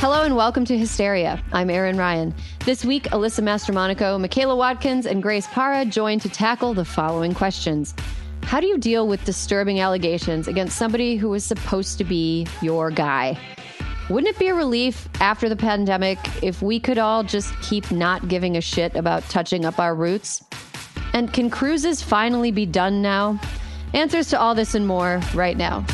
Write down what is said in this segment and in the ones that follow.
Hello and welcome to Hysteria. I'm Erin Ryan. This week, Alyssa Mastromonaco, Michaela Watkins, and Grace Parra join to tackle the following questions. How do you deal with disturbing allegations against somebody who is supposed to be your guy? Wouldn't it be a relief after the pandemic if we could all just keep not giving a shit about touching up our roots? And can cruises finally be done now? Answers to all this and more right now.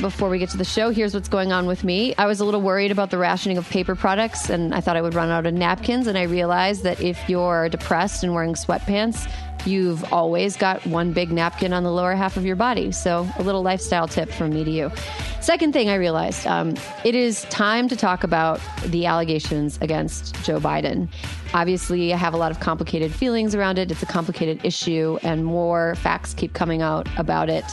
Before we get to the show, here's what's going on with me. I was a little worried about the rationing of paper products, and I thought I would run out of napkins. And I realized that if you're depressed and wearing sweatpants, you've always got one big napkin on the lower half of your body. So, a little lifestyle tip from me to you. Second thing I realized um, it is time to talk about the allegations against Joe Biden. Obviously, I have a lot of complicated feelings around it. It's a complicated issue, and more facts keep coming out about it.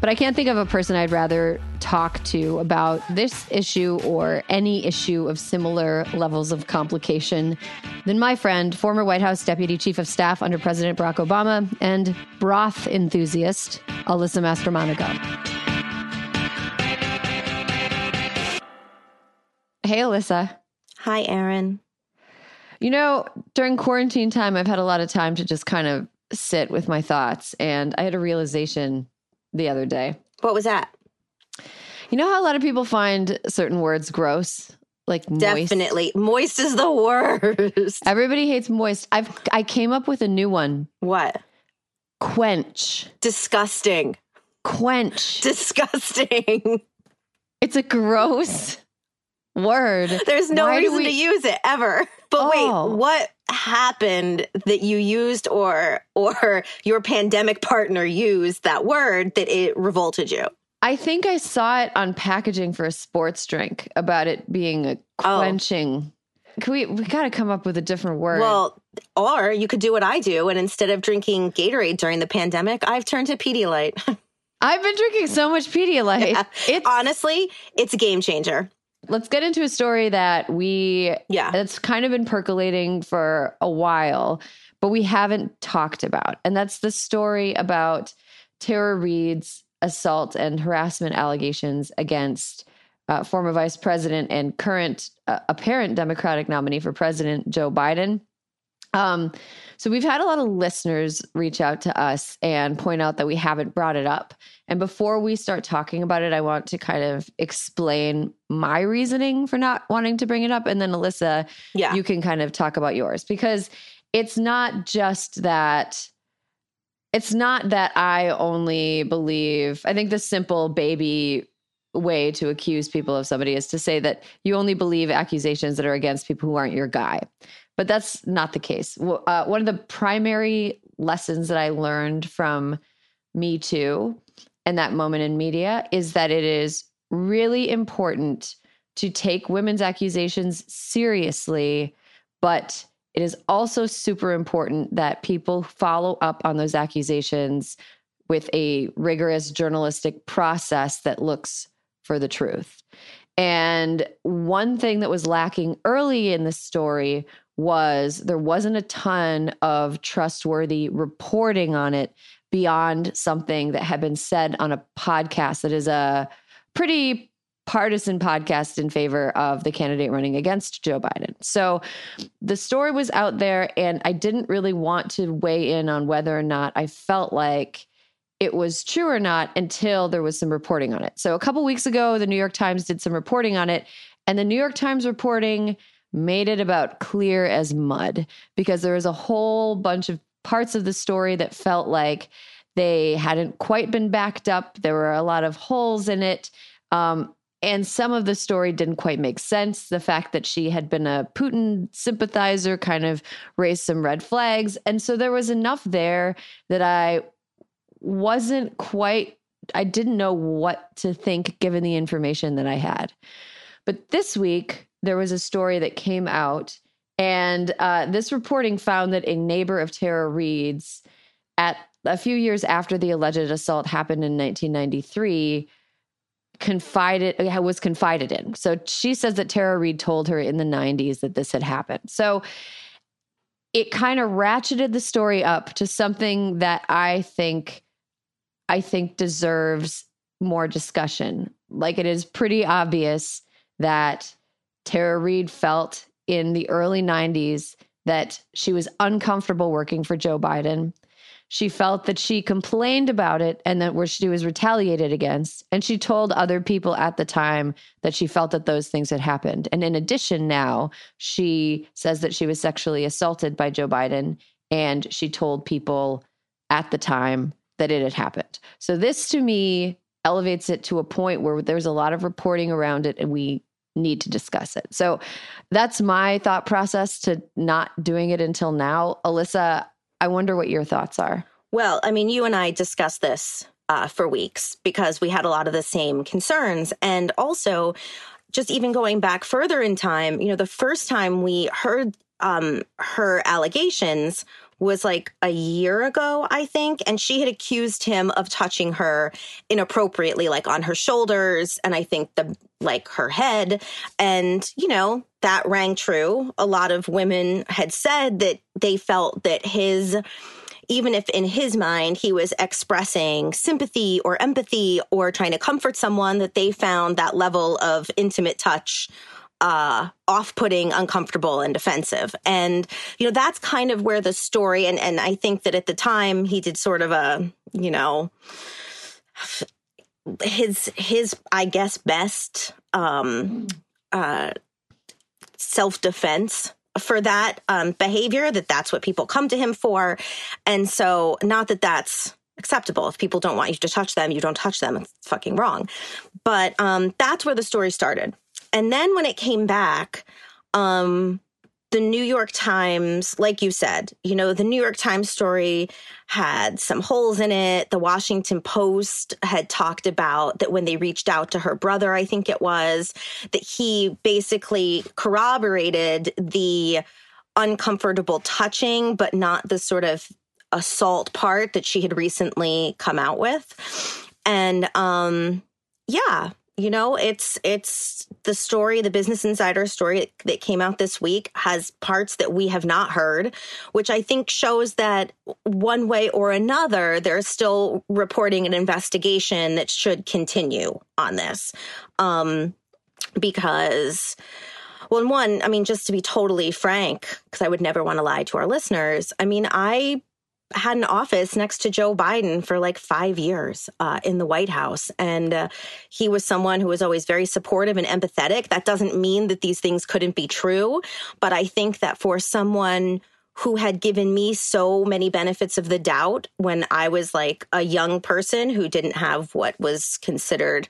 But I can't think of a person I'd rather talk to about this issue or any issue of similar levels of complication than my friend, former White House Deputy Chief of Staff under President Barack Obama, and broth enthusiast, Alyssa Mastromonaco. Hey, Alyssa. Hi, Erin. You know, during quarantine time, I've had a lot of time to just kind of sit with my thoughts. And I had a realization the other day. What was that? You know how a lot of people find certain words gross? Like moist? Definitely. Moist is the worst. Everybody hates moist. I've I came up with a new one. What? Quench. Disgusting. Quench. Disgusting. It's a gross word. There's no Why reason we... to use it ever. But oh. wait, what happened that you used or or your pandemic partner used that word that it revolted you? I think I saw it on packaging for a sports drink about it being a oh. quenching. Oh. Can we we got to come up with a different word. Well, or you could do what I do and instead of drinking Gatorade during the pandemic, I've turned to Pedialyte. I've been drinking so much Pedialyte. Yeah. It's, Honestly, it's a game changer. Let's get into a story that we yeah that's kind of been percolating for a while, but we haven't talked about, and that's the story about Tara Reade's assault and harassment allegations against uh, former Vice President and current uh, apparent Democratic nominee for President Joe Biden. Um, so we've had a lot of listeners reach out to us and point out that we haven't brought it up. And before we start talking about it, I want to kind of explain my reasoning for not wanting to bring it up. And then Alyssa, yeah. you can kind of talk about yours because it's not just that it's not that I only believe, I think the simple baby way to accuse people of somebody is to say that you only believe accusations that are against people who aren't your guy. But that's not the case. Uh, one of the primary lessons that I learned from Me Too and that moment in media is that it is really important to take women's accusations seriously, but it is also super important that people follow up on those accusations with a rigorous journalistic process that looks for the truth. And one thing that was lacking early in the story was there wasn't a ton of trustworthy reporting on it beyond something that had been said on a podcast that is a pretty partisan podcast in favor of the candidate running against Joe Biden. So the story was out there, and I didn't really want to weigh in on whether or not I felt like it was true or not until there was some reporting on it. So a couple weeks ago, the New York Times did some reporting on it, and the New York Times reporting made it about clear as mud because there was a whole bunch of parts of the story that felt like they hadn't quite been backed up. There were a lot of holes in it. Um, and some of the story didn't quite make sense. The fact that she had been a Putin sympathizer kind of raised some red flags. And so there was enough there that I wasn't quite, I didn't know what to think given the information that I had. But this week, there was a story that came out, and uh, this reporting found that a neighbor of Tara Reade's, at a few years after the alleged assault happened in 1993, confided was confided in. So she says that Tara Reade told her in the 90s that this had happened. So it kind of ratcheted the story up to something that I think I think deserves more discussion. Like it is pretty obvious that Tara Reade felt in the early 90s that she was uncomfortable working for Joe Biden. She felt that she complained about it and that where she was retaliated against. And she told other people at the time that she felt that those things had happened. And in addition, now she says that she was sexually assaulted by Joe Biden. And she told people at the time that it had happened. So this to me elevates it to a point where there's a lot of reporting around it and we need to discuss it. So that's my thought process to not doing it until now. Alyssa, I wonder what your thoughts are. Well, I mean, you and I discussed this uh, for weeks because we had a lot of the same concerns. And also, just even going back further in time, you know, the first time we heard um, her allegations was like a year ago, I think. And she had accused him of touching her inappropriately, like on her shoulders and I think the like her head. And, you know, that rang true. A lot of women had said that they felt that his even if in his mind he was expressing sympathy or empathy or trying to comfort someone, that they found that level of intimate touch uh, off-putting, uncomfortable, and defensive. And you know that's kind of where the story and and I think that at the time he did sort of a you know his his I guess best um, uh, self-defense for that um, behavior that that's what people come to him for. And so not that that's acceptable. If people don't want you to touch them you don't touch them. It's fucking wrong. But um, that's where the story started and then when it came back, um, the New York Times, like you said, you know, the New York Times story had some holes in it. The Washington Post had talked about that when they reached out to her brother, I think it was, that he basically corroborated the uncomfortable touching, but not the sort of assault part that she had recently come out with. And um, yeah, you know it's it's the story the business insider story that came out this week has parts that we have not heard which i think shows that one way or another they're still reporting an investigation that should continue on this. Um because well one i mean just to be totally frank because i would never want to lie to our listeners i mean i had an office next to Joe Biden for like five years uh, in the White House. And uh, he was someone who was always very supportive and empathetic. That doesn't mean that these things couldn't be true. But I think that for someone who had given me so many benefits of the doubt when I was like a young person who didn't have what was considered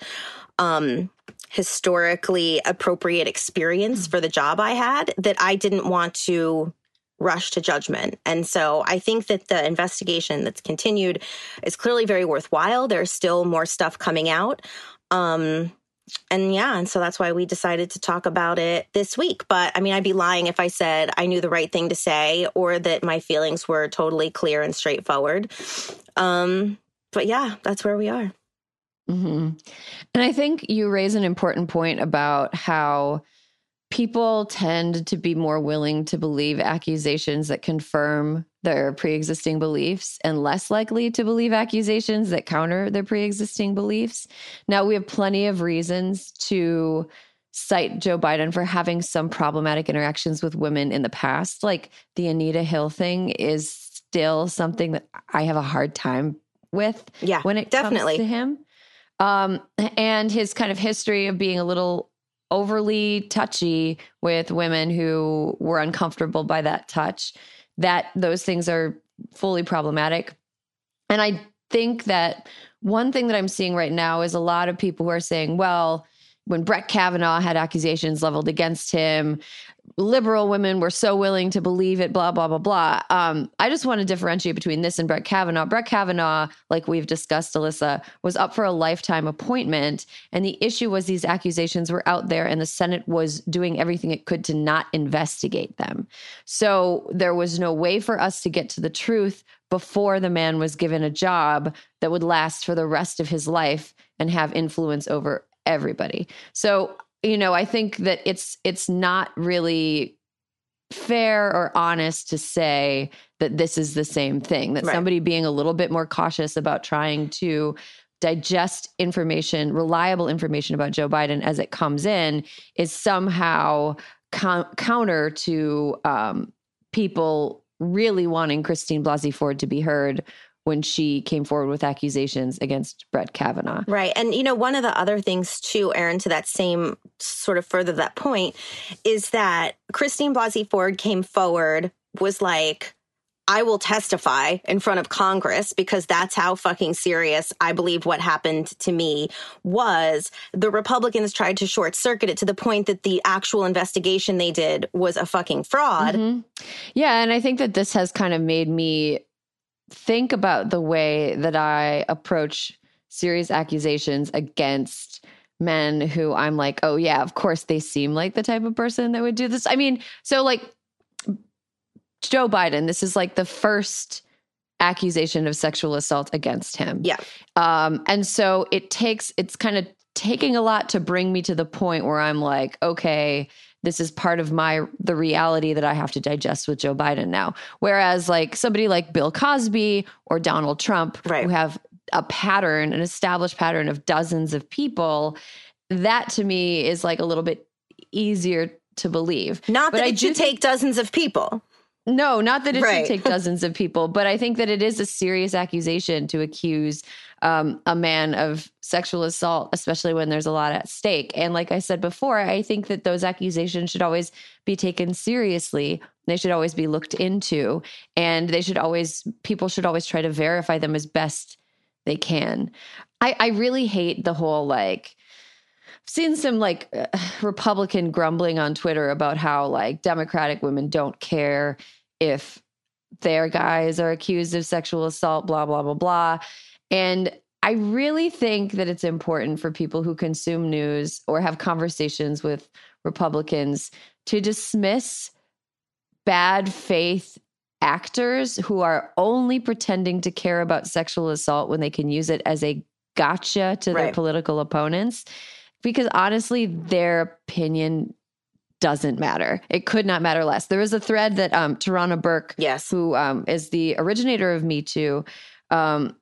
um, historically appropriate experience for the job I had, that I didn't want to rush to judgment. And so I think that the investigation that's continued is clearly very worthwhile. There's still more stuff coming out. Um, and yeah, and so that's why we decided to talk about it this week. But I mean, I'd be lying if I said I knew the right thing to say or that my feelings were totally clear and straightforward. Um, but yeah, that's where we are. Mm-hmm. And I think you raise an important point about how people tend to be more willing to believe accusations that confirm their pre-existing beliefs and less likely to believe accusations that counter their pre-existing beliefs. Now we have plenty of reasons to cite Joe Biden for having some problematic interactions with women in the past. Like the Anita Hill thing is still something that I have a hard time with yeah, when it definitely. comes to him. Um, and his kind of history of being a little overly touchy with women who were uncomfortable by that touch, that those things are fully problematic. And I think that one thing that I'm seeing right now is a lot of people who are saying, well, when Brett Kavanaugh had accusations leveled against him, liberal women were so willing to believe it, blah, blah, blah, blah. Um, I just want to differentiate between this and Brett Kavanaugh. Brett Kavanaugh, like we've discussed, Alyssa, was up for a lifetime appointment. And the issue was these accusations were out there, and the Senate was doing everything it could to not investigate them. So there was no way for us to get to the truth before the man was given a job that would last for the rest of his life and have influence over everybody. So you know, I think that it's it's not really fair or honest to say that this is the same thing. That right. somebody being a little bit more cautious about trying to digest information, reliable information about Joe Biden as it comes in, is somehow co- counter to um, people really wanting Christine Blasey Ford to be heard when she came forward with accusations against Brett Kavanaugh. Right. And, you know, one of the other things, too, Erin, to that same sort of further that point, is that Christine Blasey Ford came forward, was like, I will testify in front of Congress because that's how fucking serious I believe what happened to me was. The Republicans tried to short circuit it to the point that the actual investigation they did was a fucking fraud. Mm-hmm. Yeah. And I think that this has kind of made me think about the way that I approach serious accusations against men who I'm like, oh, yeah, of course they seem like the type of person that would do this. I mean, so like Joe Biden, this is like the first accusation of sexual assault against him. Yeah. Um, and so it takes, it's kind of taking a lot to bring me to the point where I'm like, okay, this is part of my the reality that I have to digest with Joe Biden now. Whereas like somebody like Bill Cosby or Donald Trump right. who have a pattern, an established pattern of dozens of people, that to me is like a little bit easier to believe. Not but that I it should take dozens of people. No, not that it right. should take dozens of people, but I think that it is a serious accusation to accuse um, a man of sexual assault, especially when there's a lot at stake. And like I said before, I think that those accusations should always be taken seriously. They should always be looked into, and they should always, people should always try to verify them as best they can. I, I really hate the whole like, seen some like uh, Republican grumbling on Twitter about how like Democratic women don't care if their guys are accused of sexual assault, blah, blah, blah, blah. And I really think that it's important for people who consume news or have conversations with Republicans to dismiss bad faith actors who are only pretending to care about sexual assault when they can use it as a gotcha to right. their political opponents. Because honestly, their opinion doesn't matter. It could not matter less. There was a thread that um, Tarana Burke, yes, who um, is the originator of Me Too, um,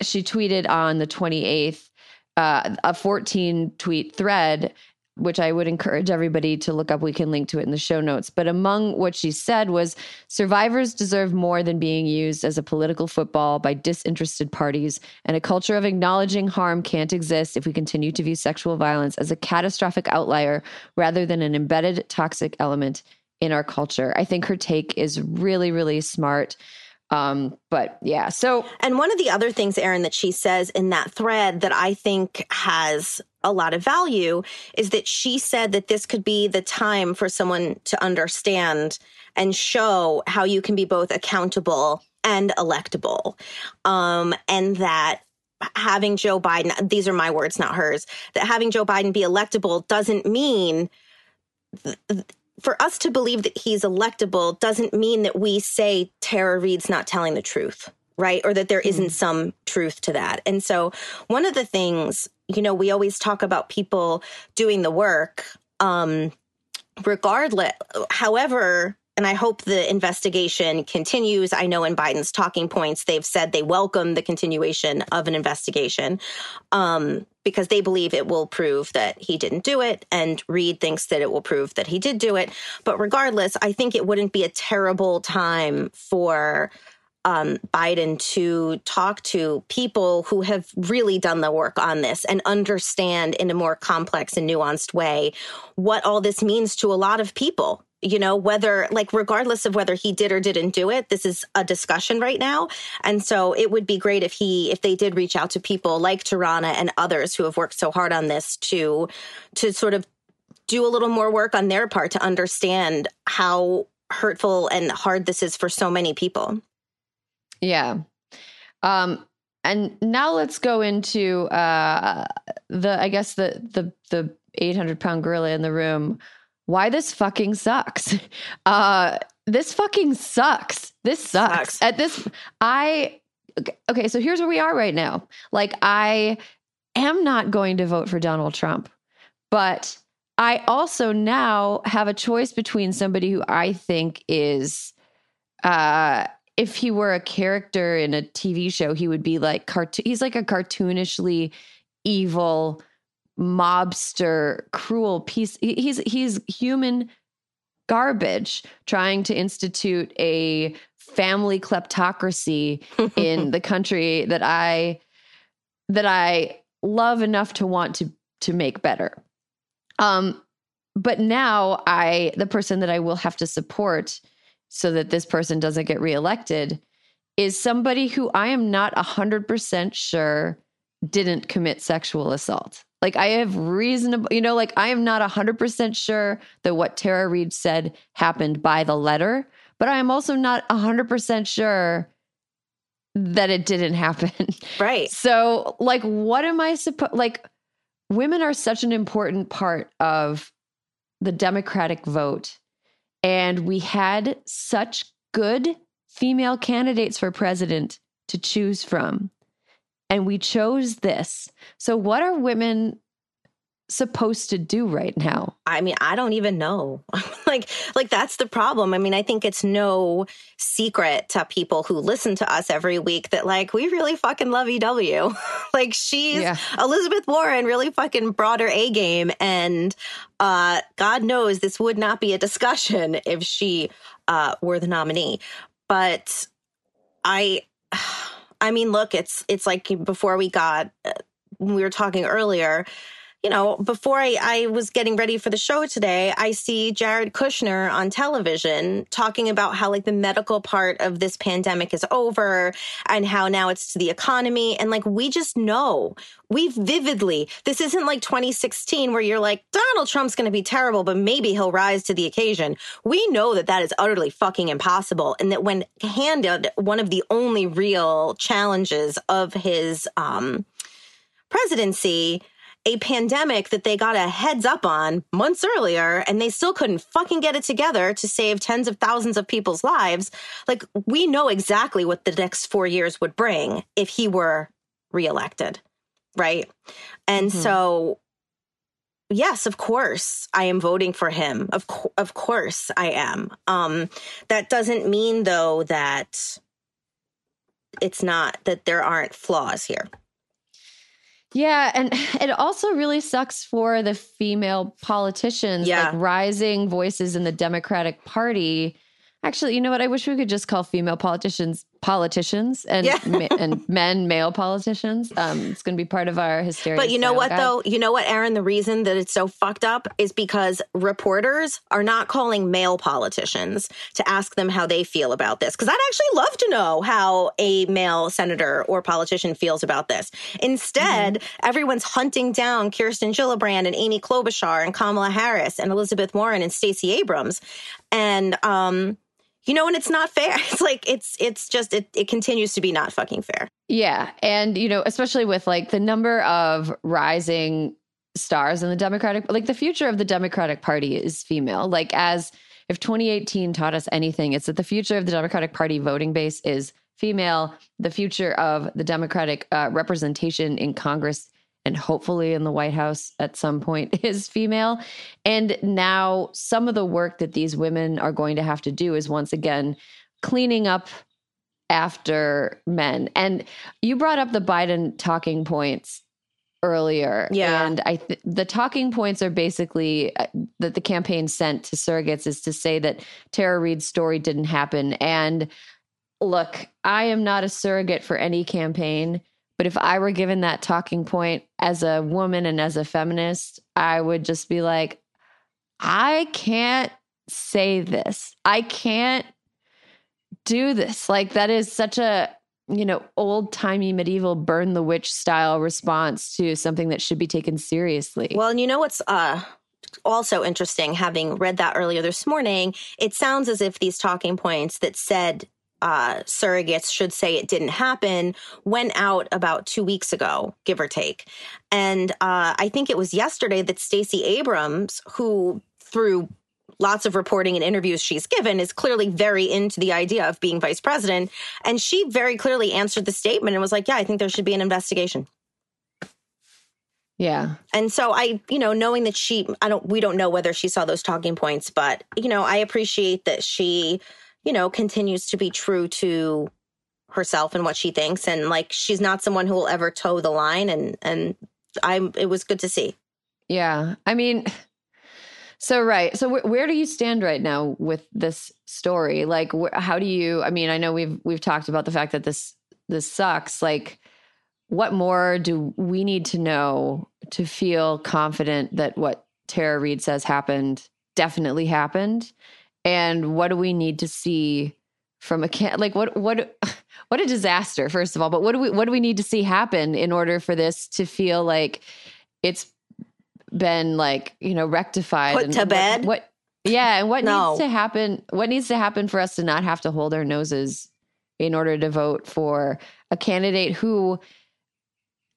she tweeted on the 28th uh, a 14 tweet thread which I would encourage everybody to look up. We can link to it in the show notes. But among what she said was survivors deserve more than being used as a political football by disinterested parties, and a culture of acknowledging harm can't exist if we continue to view sexual violence as a catastrophic outlier rather than an embedded toxic element in our culture. I think her take is really, really smart. Um, but yeah, so. And one of the other things, Erin, that she says in that thread that I think has a lot of value is that she said that this could be the time for someone to understand and show how you can be both accountable and electable. Um, and that having Joe Biden, these are my words, not hers, that having Joe Biden be electable doesn't mean for us to believe that he's electable doesn't mean that we say Tara Reade's not telling the truth, right? Or that there isn't mm. some truth to that. And so, one of the things, you know, we always talk about people doing the work. Um, regardless, however, and I hope the investigation continues. I know in Biden's talking points, they've said they welcome the continuation of an investigation um, because they believe it will prove that he didn't do it. And Reade thinks that it will prove that he did do it. But regardless, I think it wouldn't be a terrible time for um, Biden to talk to people who have really done the work on this and understand in a more complex and nuanced way what all this means to a lot of people you know, whether like regardless of whether he did or didn't do it, this is a discussion right now. And so it would be great if he if they did reach out to people like Tarana and others who have worked so hard on this to to sort of do a little more work on their part to understand how hurtful and hard this is for so many people. Yeah. Um and now let's go into uh the I guess the the the 800 pound gorilla in the room why this fucking sucks. Uh, this fucking sucks. This sucks. sucks. At this, I, okay, so here's where we are right now. Like, I am not going to vote for Donald Trump, but I also now have a choice between somebody who I think is, uh, if he were a character in a TV show, he would be like cartoon. He's like a cartoonishly evil mobster, cruel piece. He's he's human garbage trying to institute a family kleptocracy in the country that I that I love enough to want to to make better. Um but now I the person that I will have to support so that this person doesn't get reelected is somebody who I am not 100% sure didn't commit sexual assault. Like I have reasonable, you know, like I am not 100% sure that what Tara Reade said happened by the letter, but I am also not 100% sure that it didn't happen. Right. So, like what am I supposed like women are such an important part of the democratic vote and we had such good female candidates for president to choose from and we chose this. So, what are women supposed to do right now? I mean, I don't even know. like like that's the problem. I mean, I think it's no secret to people who listen to us every week that like we really fucking love EW. like she's yeah. Elizabeth Warren really fucking brought her A game and uh God knows this would not be a discussion if she uh were the nominee. But I I mean, look, it's it's like before we got uh, we were talking earlier you know, before I, I, was getting ready for the show today, I see Jared Kushner on television talking about how like the medical part of this pandemic is over and how now it's to the economy. And like, we just know, we vividly, this isn't like 2016 where you're like, Donald Trump's going to be terrible, but maybe he'll rise to the occasion. We know that that is utterly fucking impossible. And that when handed one of the only real challenges of his, um, presidency, a pandemic that they got a heads up on months earlier and they still couldn't fucking get it together to save tens of thousands of people's lives. Like, we know exactly what the next four years would bring if he were reelected. Right. And mm-hmm. so, yes, of course, I am voting for him. Of, co- of course, I am. Um, that doesn't mean, though, that it's not that there aren't flaws here. Yeah, and it also really sucks for the female politicians, yeah. like rising voices in the Democratic Party. Actually, you know what? I wish we could just call female politicians politicians and yeah. ma- and men male politicians. Um, it's going to be part of our hysteria. But you know what guide. though? You know what, Erin, The reason that it's so fucked up is because reporters are not calling male politicians to ask them how they feel about this. Because I'd actually love to know how a male senator or politician feels about this. Instead, mm-hmm. everyone's hunting down Kirsten Gillibrand and Amy Klobuchar and Kamala Harris and Elizabeth Warren and Stacey Abrams, and um you know, and it's not fair. It's like it's it's just it it continues to be not fucking fair. Yeah, and you know, especially with like the number of rising stars in the Democratic, like the future of the Democratic Party is female. Like as if 2018 taught us anything, it's that the future of the Democratic Party voting base is female. The future of the Democratic uh, representation in Congress and hopefully in the White House at some point is female. And now some of the work that these women are going to have to do is once again cleaning up after men. And you brought up the Biden talking points earlier. Yeah. And I th- the talking points are basically uh, that the campaign sent to surrogates is to say that Tara Reade's story didn't happen. And look, I am not a surrogate for any campaign. But if I were given that talking point as a woman and as a feminist, I would just be like, I can't say this. I can't do this. Like, that is such a, you know, old timey medieval burn the witch style response to something that should be taken seriously. Well, and you know what's uh also interesting having read that earlier this morning it sounds as if these talking points that said uh, surrogates should say it didn't happen went out about two weeks ago, give or take. And uh, I think it was yesterday that Stacey Abrams, who through lots of reporting and interviews she's given, is clearly very into the idea of being vice president. And she very clearly answered the statement and was like, Yeah, I think there should be an investigation. Yeah. And so I, you know, knowing that she, I don't, we don't know whether she saw those talking points, but, you know, I appreciate that she you know, continues to be true to herself and what she thinks. And like, she's not someone who will ever toe the line. And, and I, it was good to see. Yeah. I mean, so right. So wh- where do you stand right now with this story? Like, wh- how do you? I mean, I know we've we've talked about the fact that this this sucks. Like, what more do we need to know to feel confident that what Tara Reade says happened definitely happened? And what do we need to see from a can like what what what a disaster first of all but what do we what do we need to see happen in order for this to feel like it's been like you know rectified put to bed what, what yeah and what no. needs to happen what needs to happen for us to not have to hold our noses in order to vote for a candidate who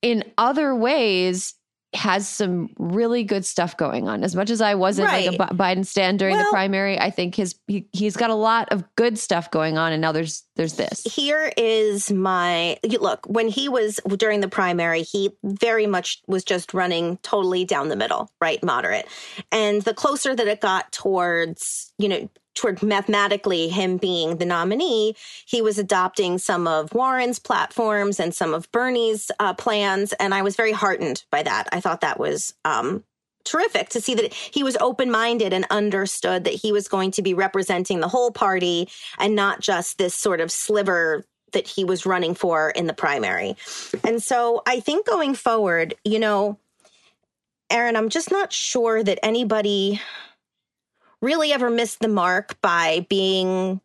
in other ways has some really good stuff going on. As much as I wasn't right. like a B- Biden stand during well, the primary, I think his he, he's got a lot of good stuff going on. And now there's there's this. Here is my look. When he was during the primary, he very much was just running totally down the middle, right, moderate. And the closer that it got towards you know toward mathematically him being the nominee, he was adopting some of Warren's platforms and some of Bernie's uh, plans. And I was very heartened by that. I thought that was um, terrific to see that he was open minded and understood that he was going to be representing the whole party and not just this sort of sliver that he was running for in the primary. And so I think going forward, you know, Erin, I'm just not sure that anybody really ever missed the mark by being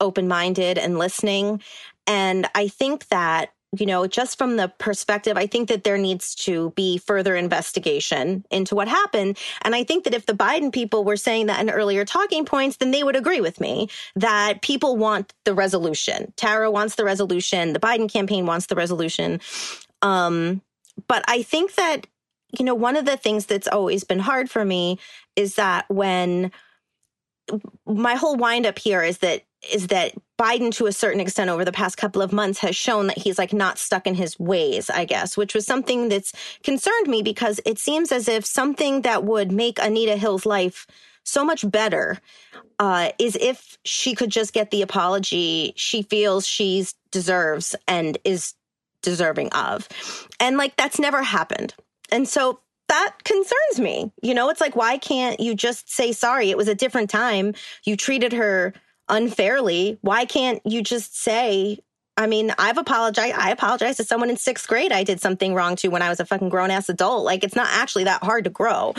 open minded and listening. And I think that, you know, just from the perspective, I think that there needs to be further investigation into what happened. And I think that if the Biden people were saying that in earlier talking points, then they would agree with me that people want the resolution. Tara wants the resolution. The Biden campaign wants the resolution. Um, but I think that, you know, one of the things that's always been hard for me is that when my whole windup here is that is that Biden, to a certain extent, over the past couple of months, has shown that he's like not stuck in his ways, I guess, which was something that's concerned me because it seems as if something that would make Anita Hill's life so much better uh, is if she could just get the apology she feels she deserves and is deserving of. And like that's never happened. And so that concerns me. You know, it's like, why can't you just say sorry? It was a different time. You treated her unfairly. Why can't you just say, I mean, I've apologized. I apologized to someone in sixth grade I did something wrong to when I was a fucking grown ass adult. Like, it's not actually that hard to grow.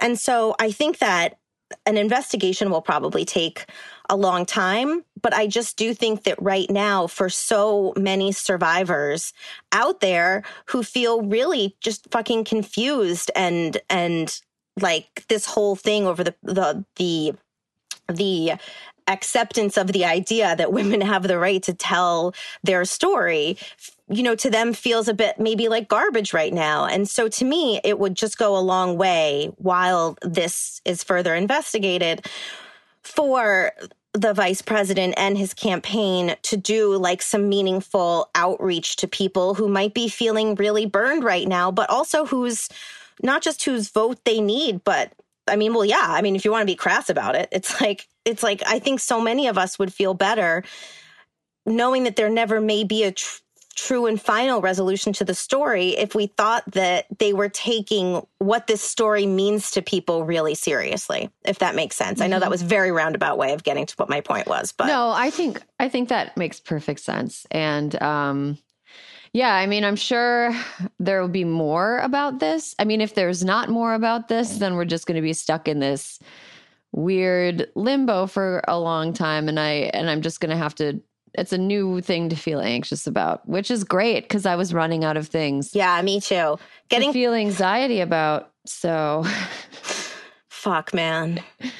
And so I think that an investigation will probably take a long time. But I just do think that right now, for so many survivors out there who feel really just fucking confused and, and like this whole thing over the, the, the, the acceptance of the idea that women have the right to tell their story you know to them feels a bit maybe like garbage right now. And so to me it would just go a long way while this is further investigated for the vice president and his campaign to do like some meaningful outreach to people who might be feeling really burned right now, but also who's not just whose vote they need, but I mean, well, yeah, I mean, if you want to be crass about it, it's like, it's like, I think so many of us would feel better knowing that there never may be a tr- true and final resolution to the story if we thought that they were taking what this story means to people really seriously if that makes sense mm-hmm. i know that mm-hmm. was very roundabout way of getting to what my point was but no i think i think that makes perfect sense and um yeah, I mean, I'm sure there will be more about this. I mean, if there's not more about this, then we're just going to be stuck in this weird limbo for a long time and I and I'm just going to have to it's a new thing to feel anxious about, which is great because I was running out of things. Yeah, me too. Getting to feel anxiety about. So fuck, man.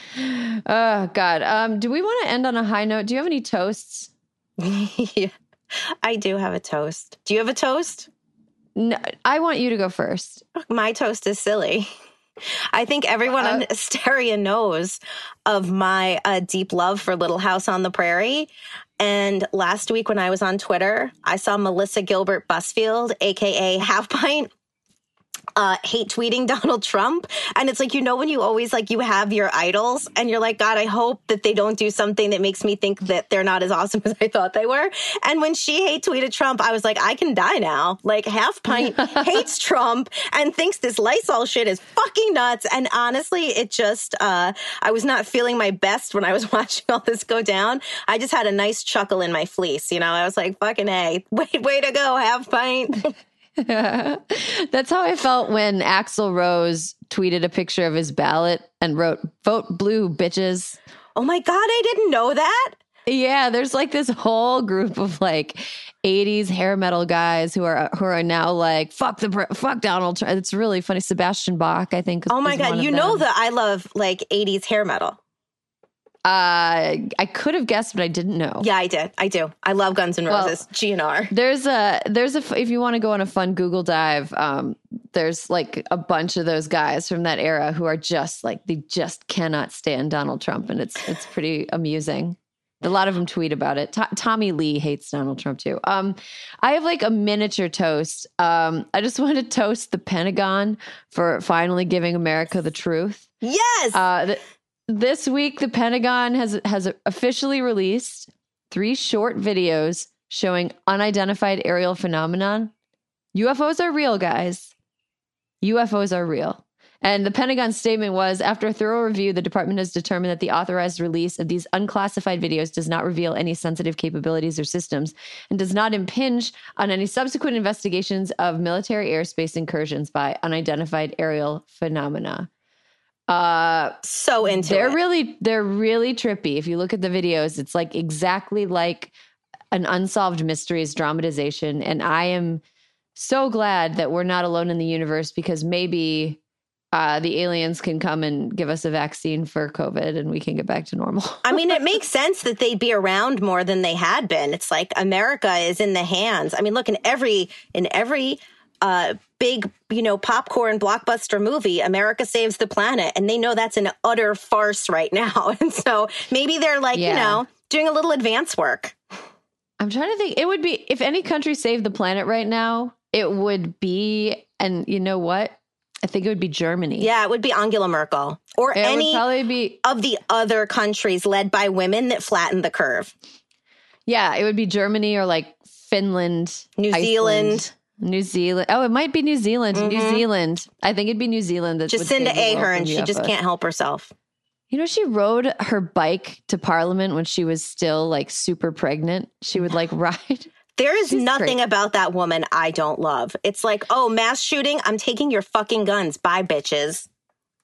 Oh God. Um, do we want to end on a high note? Do you have any toasts? yeah, I do have a toast. Do you have a toast? No, I want you to go first. My toast is silly. I think everyone uh, on Hysteria knows of my uh, deep love for Little House on the Prairie. And last week when I was on Twitter, I saw Melissa Gilbert Busfield, aka Half Pint, uh, hate tweeting Donald Trump. And it's like, you know, when you always like, you have your idols and you're like, God, I hope that they don't do something that makes me think that they're not as awesome as I thought they were. And when she hate tweeted Trump, I was like, I can die now. Like half pint hates Trump and thinks this Lysol shit is fucking nuts. And honestly, it just, uh, I was not feeling my best when I was watching all this go down. I just had a nice chuckle in my fleece. You know, I was like, fucking A, wait, way to go, half pint. That's how I felt when Axl Rose tweeted a picture of his ballot and wrote, Vote blue, bitches. Oh my God, I didn't know that. Yeah, there's like this whole group of like 80s hair metal guys who are who are now like fuck the fuck Donald Trump. It's really funny. Sebastian Bach, I think. Oh my god, you know that I love like 80s hair metal. Uh, I could have guessed, but I didn't know. Yeah, I did. I do. I love Guns N' Roses. Well, GNR. There's a there's a if you want to go on a fun Google dive, um, there's like a bunch of those guys from that era who are just like they just cannot stand Donald Trump, and it's it's pretty amusing. A lot of them tweet about it. T- Tommy Lee hates Donald Trump too. Um, I have like a miniature toast. Um, I just want to toast the Pentagon for finally giving America the truth. Yes. Uh, th- this week, the Pentagon has has officially released three short videos showing unidentified aerial phenomenon. UFOs are real, guys. UFOs are real. And the Pentagon statement was after a thorough review, the department has determined that the authorized release of these unclassified videos does not reveal any sensitive capabilities or systems and does not impinge on any subsequent investigations of military airspace incursions by unidentified aerial phenomena. Uh, so into they're it. really they're really trippy. If you look at the videos, it's like exactly like an unsolved mysteries dramatization, and I am so glad that we're not alone in the universe because maybe uh, the aliens can come and give us a vaccine for COVID and we can get back to normal. I mean, it makes sense that they'd be around more than they had been. It's like America is in the hands. I mean, look in every in every uh, big, you know, popcorn blockbuster movie, America Saves the Planet. And they know that's an utter farce right now. And so maybe they're like, yeah. you know, doing a little advance work. I'm trying to think. It would be, if any country saved the planet right now, it would be, and you know what? I think it would be Germany. Yeah, it would be Angela Merkel or it any probably be, of the other countries led by women that flattened the curve. Yeah, it would be Germany or like Finland, New Iceland. Zealand. New Zealand. Oh, it might be New Zealand. Mm-hmm. New Zealand. I think it'd be New Zealand. That Jacinda Ardern. She just can't help herself. You know, she rode her bike to Parliament when she was still like super pregnant. She would like ride. There is She's nothing great. about that woman I don't love. It's like, oh, mass shooting. I'm taking your fucking guns. Bye, bitches.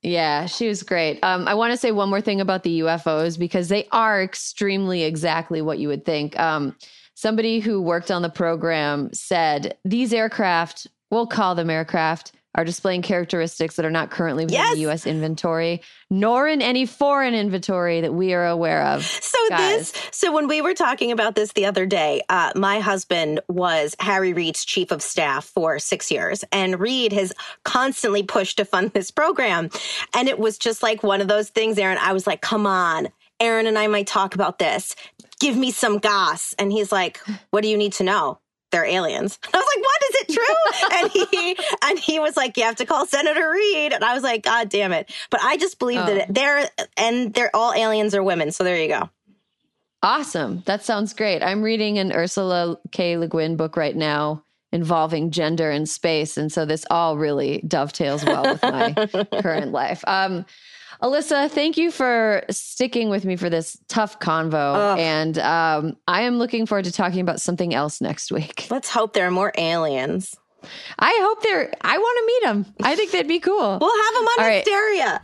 Yeah, she was great. Um, I want to say one more thing about the UFOs because they are extremely exactly what you would think. Um, somebody who worked on the program said these aircraft, we'll call them aircraft, are displaying characteristics that are not currently within Yes. the US inventory, nor in any foreign inventory that we are aware of. So Guys. this, so when we were talking about this the other day, uh, my husband was Harry Reid's chief of staff for six years, and Reid has constantly pushed to fund this program, and it was just like one of those things. Erin, I was like, "Come on, Erin and I might talk about this. Give me some goss," and he's like, "What do you need to know?" They're aliens. I was like, "What is it true?" and he and he was like, "You have to call Senator Reid," and I was like, "God damn it!" But I just believe Oh. that they're and they're all aliens are women. So there you go. Awesome. That sounds great. I'm reading an Ursula K. Le Guin book right now involving gender and space. And so this all really dovetails well with my current life. Um, Alyssa, thank you for sticking with me for this tough convo. Ugh. And um, I am looking forward to talking about something else next week. Let's hope there are more aliens. I hope they're, I want to meet them. I think that'd be cool. We'll have them on All right. Hysteria.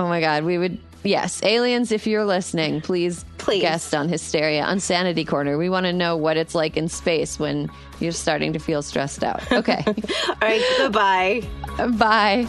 Oh my God. We would, yes, aliens, if you're listening, please, Please. guest on Hysteria, on Sanity Corner. We want to know what it's like in space when you're starting to feel stressed out. Okay. All right, goodbye. Bye.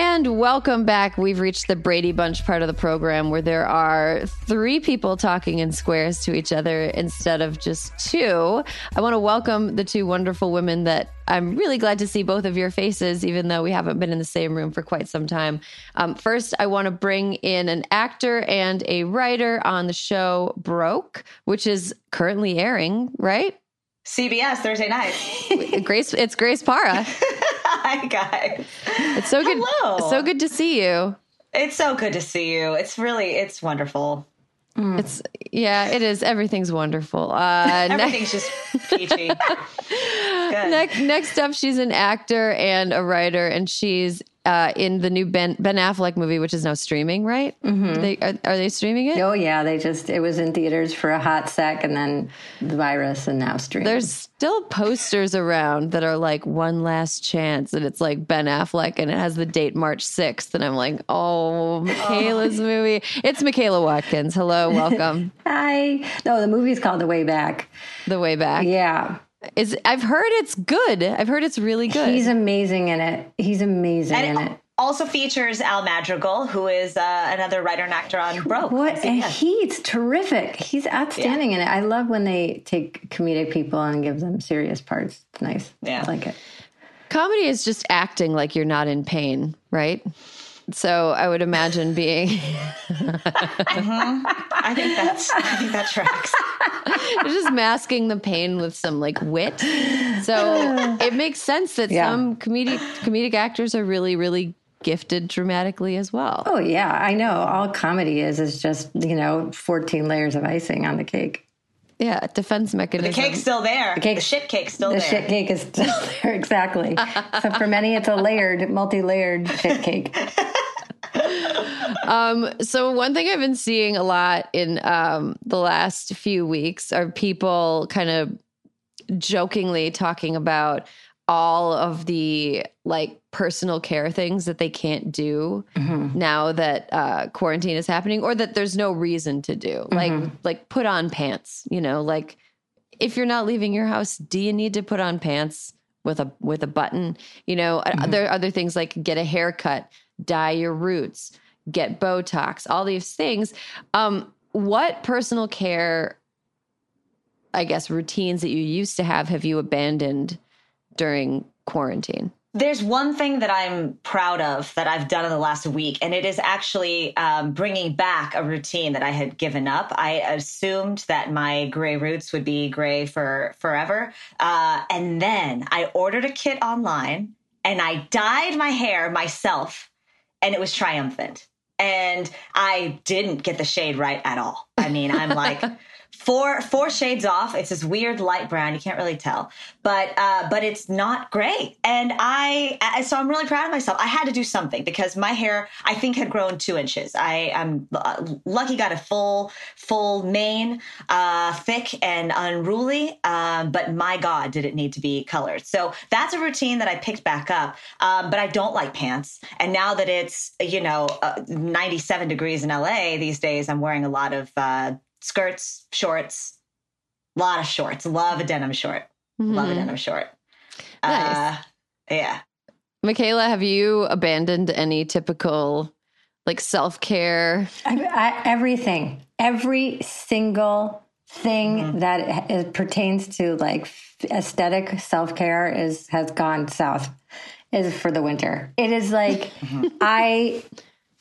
And welcome back. We've reached the Brady Bunch part of the program where there are three people talking in squares to each other instead of just two. I want to welcome the two wonderful women that I'm really glad to see both of your faces, even though we haven't been in the same room for quite some time. Um, first, I want to bring in an actor and a writer on the show Broke, which is currently airing, right? CBS Thursday night. Grace, it's Grace Parra. Hi guys. It's so good. Hello. So good to see you. It's so good to see you. It's really it's wonderful. It's yeah, it is. Everything's wonderful. Uh, Everything's just peachy. Good. next, next up, she's an actor and a writer, and she's uh, in the new Ben Ben Affleck movie, which is now streaming. Right? Mm-hmm. They are, are they streaming it? Oh yeah, they just it was in theaters for a hot sec, and then the virus, and now streaming. There's still posters around that are like one last chance, and it's like Ben Affleck, and it has the date March 6th, and I'm like, oh, Michaela's movie. It's Michaela Watkins. Hello, welcome. hi. No, the movie's called The Way Back. the way back. Yeah, Is I've heard it's good. I've heard it's really good. he's amazing in it. He's amazing in and it. it also features Al Madrigal, who is uh, another writer and actor on Broke. What and CBS. he's terrific. He's outstanding in it. I love when they take comedic people and give them serious parts. It's nice. Yeah. I like it. Comedy is just acting like you're not in pain, right? So I would imagine being mm-hmm. I think that's I think that tracks. you're just masking the pain with some like wit. So it makes sense that Yeah. some comedic comedic actors are really, really gifted dramatically as well. Oh yeah, I know. All comedy is is just you know fourteen layers of icing on the cake. Yeah, defense mechanism. The cake's still there. The, cake- shit cake's still The there. The shit cake is still there, exactly. so for many, it's a layered, multi-layered shit cake. Um, so one thing I've been seeing a lot in um, the last few weeks are people kind of jokingly talking about all of the like personal care things that they can't do now that uh, quarantine is happening, or that there's no reason to do, like like put on pants. You know, like if you're not leaving your house, do you need to put on pants with a with a button? You know, uh there are other things like get a haircut, dye your roots, get Botox, all these things. Um, what personal care, I guess, routines that you used to have have you abandoned during quarantine? There's one thing that I'm proud of that I've done in the last week, and it is actually um, bringing back a routine that I had given up. I assumed that my gray roots would be gray for forever, uh, and then I ordered a kit online and I dyed my hair myself, and it was triumphant. And I didn't get the shade right at all. I mean, I'm like four four shades off. It's this weird light brown. You can't really tell, but uh, but it's not gray. And I, I so I'm really proud of myself. I had to do something because my hair I think had grown two inches. I am uh, lucky got a full full mane, uh, thick and unruly. Um, but my God, did it need to be colored? So that's a routine that I picked back up. Um, but I don't like pants. And now that it's you know uh, 97 degrees in LA these days, I'm wearing a lot of uh, skirts, shorts, a lot of shorts. Love a denim short. Mm-hmm. Love a denim short. Nice. Uh, yeah. Michaela, have you abandoned any typical like self care? everything, every single thing mm-hmm. that is, pertains to like aesthetic self care is has gone south. Is for the winter. It is like mm-hmm. I,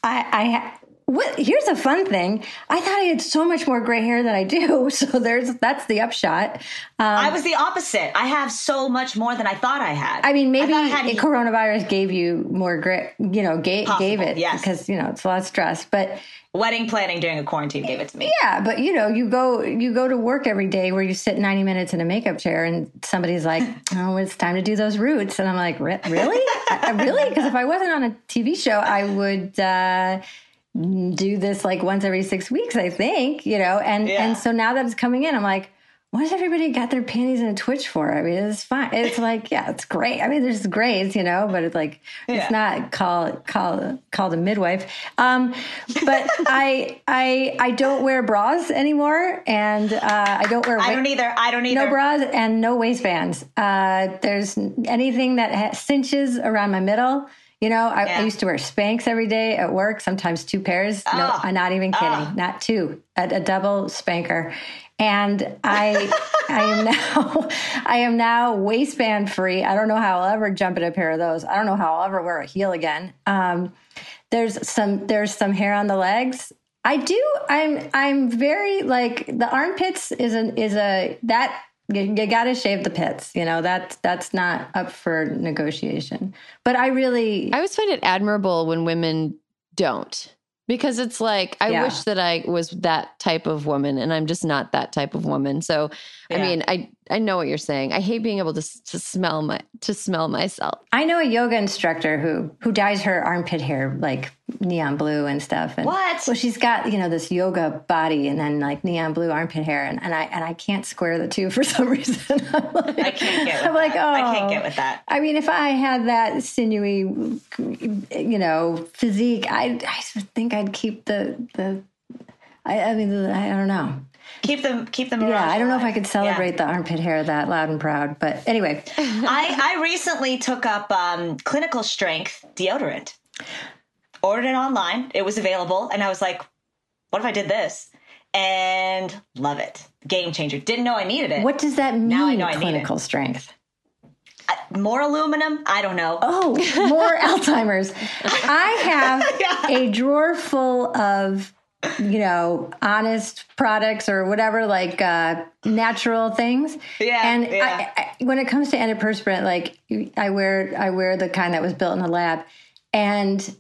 I, I what, here's a fun thing. I thought I had so much more gray hair than I do. So there's that's the upshot. Um, I was the opposite. I have so much more than I thought I had. I mean, maybe I had, coronavirus gave you more gray. You know, gave, gave it yes. because you know it's a lot of stress. But wedding planning during a quarantine gave it to me. Yeah, but you know, you go you go to work every day where you sit 90 minutes in a makeup chair and somebody's like, "Oh, it's time to do those roots." And I'm like, "Really? Really?" Because if I wasn't on a TV show, I would uh do this like once every six weeks, I think, you know, and, yeah. and so now that it's coming in, I'm like, what has everybody got their panties in a twitch for? I mean, it's fine. It's like, yeah, it's great. I mean, there's grays, you know, but it's like, yeah. it's not call call called a midwife. Um, but I, I, I don't wear bras anymore and, uh, I don't wear, I don't either. I don't either. No bras and no waistbands. Uh, there's anything that cinches around my middle you know, I, yeah. I, used to wear Spanx every day at work, sometimes two pairs. Oh. No, I'm not even kidding. Oh. Not two, a, a, double spanker. And I, I am now, I am now waistband free. I don't know how I'll ever jump in a pair of those. I don't know how I'll ever wear a heel again. Um, there's some, there's some hair on the legs. I do. I'm, I'm very like the armpits is an, is a, that you, you got to shave the pits. You know that's that's not up for negotiation. But I really, I always find it admirable when women don't because it's like I yeah. wish that I was that type of woman, and I'm just not that type of woman. So, yeah. I mean, I I know what you're saying. I hate being able to to smell my to smell myself. I know a yoga instructor who who dyes her armpit hair like neon blue and stuff. And, what? Well, she's got you know this yoga body and then like neon blue armpit hair, and, and I and I can't square the two for some reason. like, I can't get. I'm like, oh, I can't oh. get with that. I mean, if I had that sinewy, you know, physique, I I think I'd keep the the. I, I mean, I don't know keep them keep them yeah i don't know if i could celebrate yeah. the armpit hair that loud and proud but anyway. I i recently took up um, clinical strength deodorant. Ordered it online. It was available and i was like what if i did this? And love it. Game changer. Didn't know i needed it. What does that mean now I know clinical strength? Uh, more aluminum? I don't know. Oh more alzheimer's. I have yeah. a drawer full of you know, honest products or whatever, like uh, natural things. Yeah. And yeah. I, I, when it comes to antiperspirant, like I wear, I wear the kind that was built in a lab, and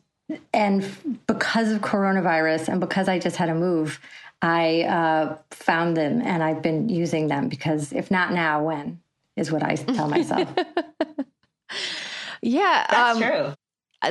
and because of coronavirus and because I just had to move, I uh, found them and I've been using them because if not now, when is what I tell myself. yeah, that's um, true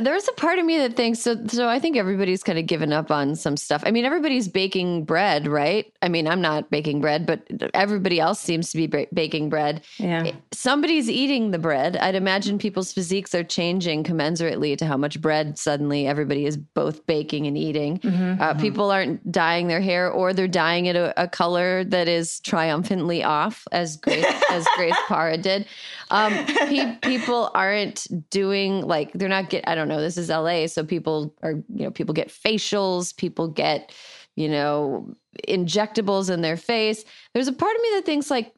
there's a part of me that thinks so so i think everybody's kind of given up on some stuff. I mean everybody's baking bread right? I mean i'm not baking bread but everybody else seems to be baking bread. Yeah. Somebody's eating the bread. I'd imagine people's physiques are changing commensurately to how much bread suddenly everybody is both baking and eating. Mm-hmm, uh, mm-hmm. people aren't dyeing their hair or they're dyeing it a, a color that is triumphantly off as grace as grace parra did um, pe- people aren't doing like they're not get. I don't know. This is LA, so people are you know people get facials, people get you know injectables in their face. There's a part of me that thinks like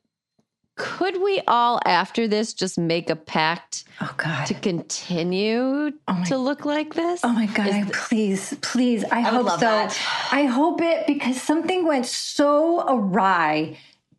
could we all after this just make a pact oh god to continue oh to look like this oh my god I, please please i, I hope so that. i hope it because something went so awry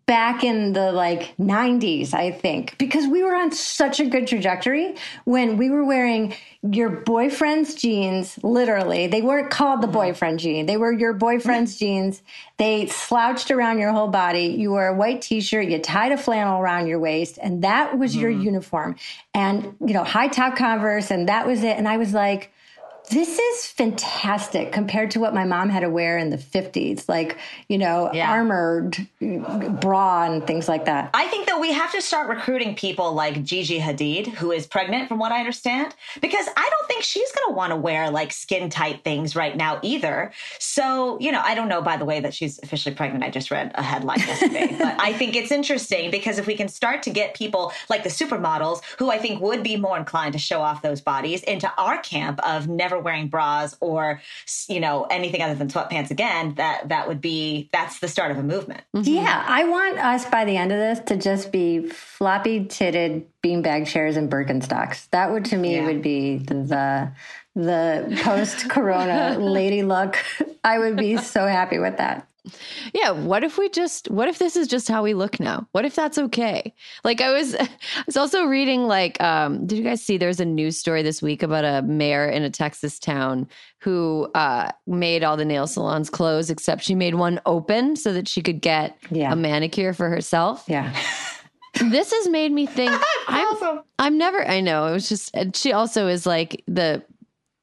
back in the like 90s, I think, because we were on such a good trajectory when we were wearing your boyfriend's jeans, literally. They weren't called the mm-hmm. boyfriend jean, they were your boyfriend's jeans. They slouched around your whole body. You wore a white t shirt, you tied a flannel around your waist, and that was mm-hmm. your uniform. And, you know, high top Converse, and that was it. And I was like, this is fantastic compared to what my mom had to wear in the 50s, like, you know, yeah. armored bra and things like that. I think that we have to start recruiting people like Gigi Hadid, who is pregnant, from what I understand, because I don't think she's going to want to wear like skin tight things right now either. So, you know, I don't know, by the way, that she's officially pregnant. I just read a headline yesterday, but I think it's interesting because if we can start to get people like the supermodels, who I think would be more inclined to show off those bodies, into our camp of never wearing bras or you know anything other than sweatpants again that that would be that's the start of a movement mm-hmm. yeah i want us by the end of this to just be floppy titted beanbag chairs and birkenstocks that would to me yeah. would be the the post corona lady look i would be so happy with that yeah what if we just what if this is just how we look now what if that's okay like i was i was also reading like um did you guys see there's a news story this week about a mayor in a texas town who uh made all the nail salons close except she made one open so that she could get yeah. a manicure for herself yeah this has made me think I'm, awesome. I'm never i know it was just she also is like the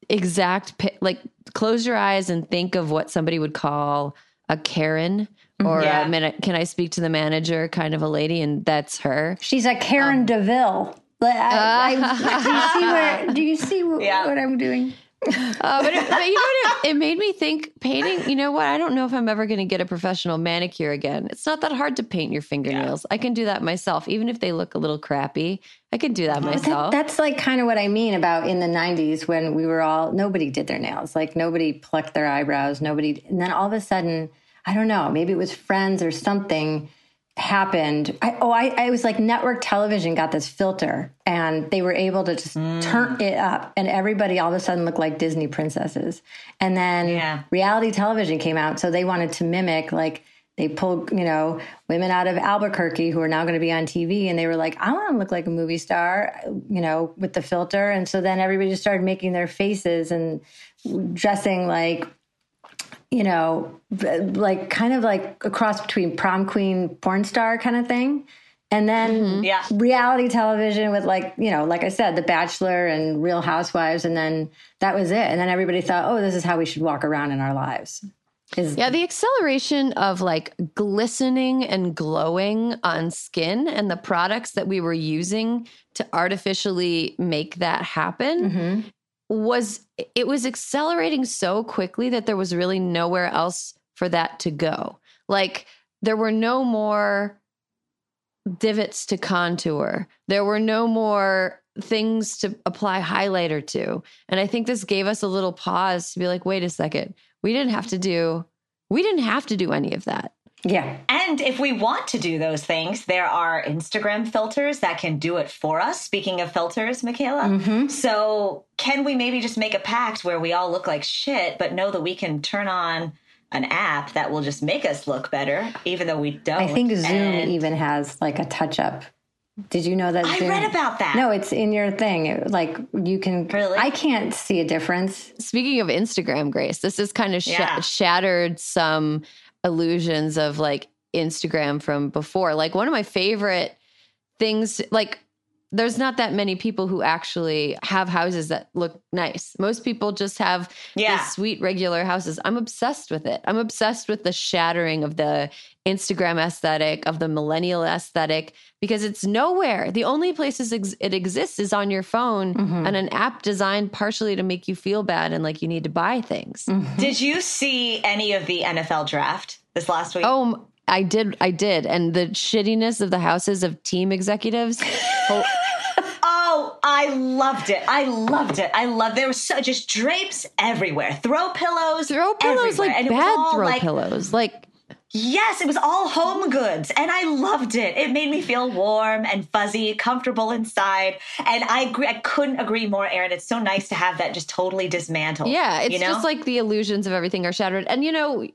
exact like close your eyes and think of what somebody would call a Karen or yeah. a minute. Can I speak to the manager? Kind of a lady, and that's her. She's a Karen um, Deville. I, I, do you see where? Do you see yeah. what I'm doing? Uh, but, it, but you know what? It, it, made me think painting. You know what? I don't know if I'm ever going to get a professional manicure again. It's not that hard to paint your fingernails. Yeah. I can do that myself, even if they look a little crappy. I can do that myself. That, that's like kind of what I mean about in the 90s when we were all, nobody did their nails. Like nobody plucked their eyebrows. Nobody, and then all of a sudden, I don't know, maybe it was friends or something happened. I, oh, I, I was like network television got this filter and they were able to just mm. turn it up and everybody all of a sudden looked like Disney princesses. And then yeah. reality television came out. So they wanted to mimic like, they pulled, you know, women out of Albuquerque who are now going to be on TV, and they were like, "I want to look like a movie star," you know, with the filter. And so then everybody just started making their faces and dressing like you know, like kind of like a cross between prom queen, porn star kind of thing. And then mm-hmm. yeah. reality television with like, you know, like I said, The Bachelor and Real Housewives. And then that was it. And then everybody thought, oh, this is how we should walk around in our lives. Is- yeah, the acceleration of like glistening and glowing on skin and the products that we were using to artificially make that happen mm-hmm was it was accelerating so quickly that there was really nowhere else for that to go. Like there were no more divots to contour. There were no more things to apply highlighter to. And I think this gave us a little pause to be like, wait a second. We didn't have to do we didn't have to do any of that. Yeah. And if we want to do those things, there are Instagram filters that can do it for us. Speaking of filters, Michaela. Mm-hmm. So, can we maybe just make a pact where we all look like shit, but know that we can turn on an app that will just make us look better, even though we don't? I think Zoom and even has like a touch up. Did you know that? I read about that. No, it's in your thing. It, like you can. Really? I can't see a difference. Speaking of Instagram, Grace, this has kind of sh- yeah. shattered some illusions of like Instagram from before. Like one of my favorite things, like there's not that many people who actually have houses that look nice. Most people just have yeah. these sweet regular houses. I'm obsessed with it. I'm obsessed with the shattering of the Instagram aesthetic, of the millennial aesthetic, because it's nowhere. The only places ex- it exists is on your phone mm-hmm. and an app designed partially to make you feel bad and like you need to buy things. Mm-hmm. Did you see any of the NFL draft this last week? Oh, I did. I did. And the shittiness of the houses of team executives. oh, I loved it. I loved it. I loved there was so just drapes everywhere. Throw pillows. Throw pillows everywhere. like and bad throw like, pillows. Like Yes, it was all home goods and I loved it. It made me feel warm and fuzzy, comfortable inside. And I agree, I couldn't agree more, Erin. It's so nice to have that just totally dismantled. Yeah, it's you know? just like the illusions of everything are shattered. And you know,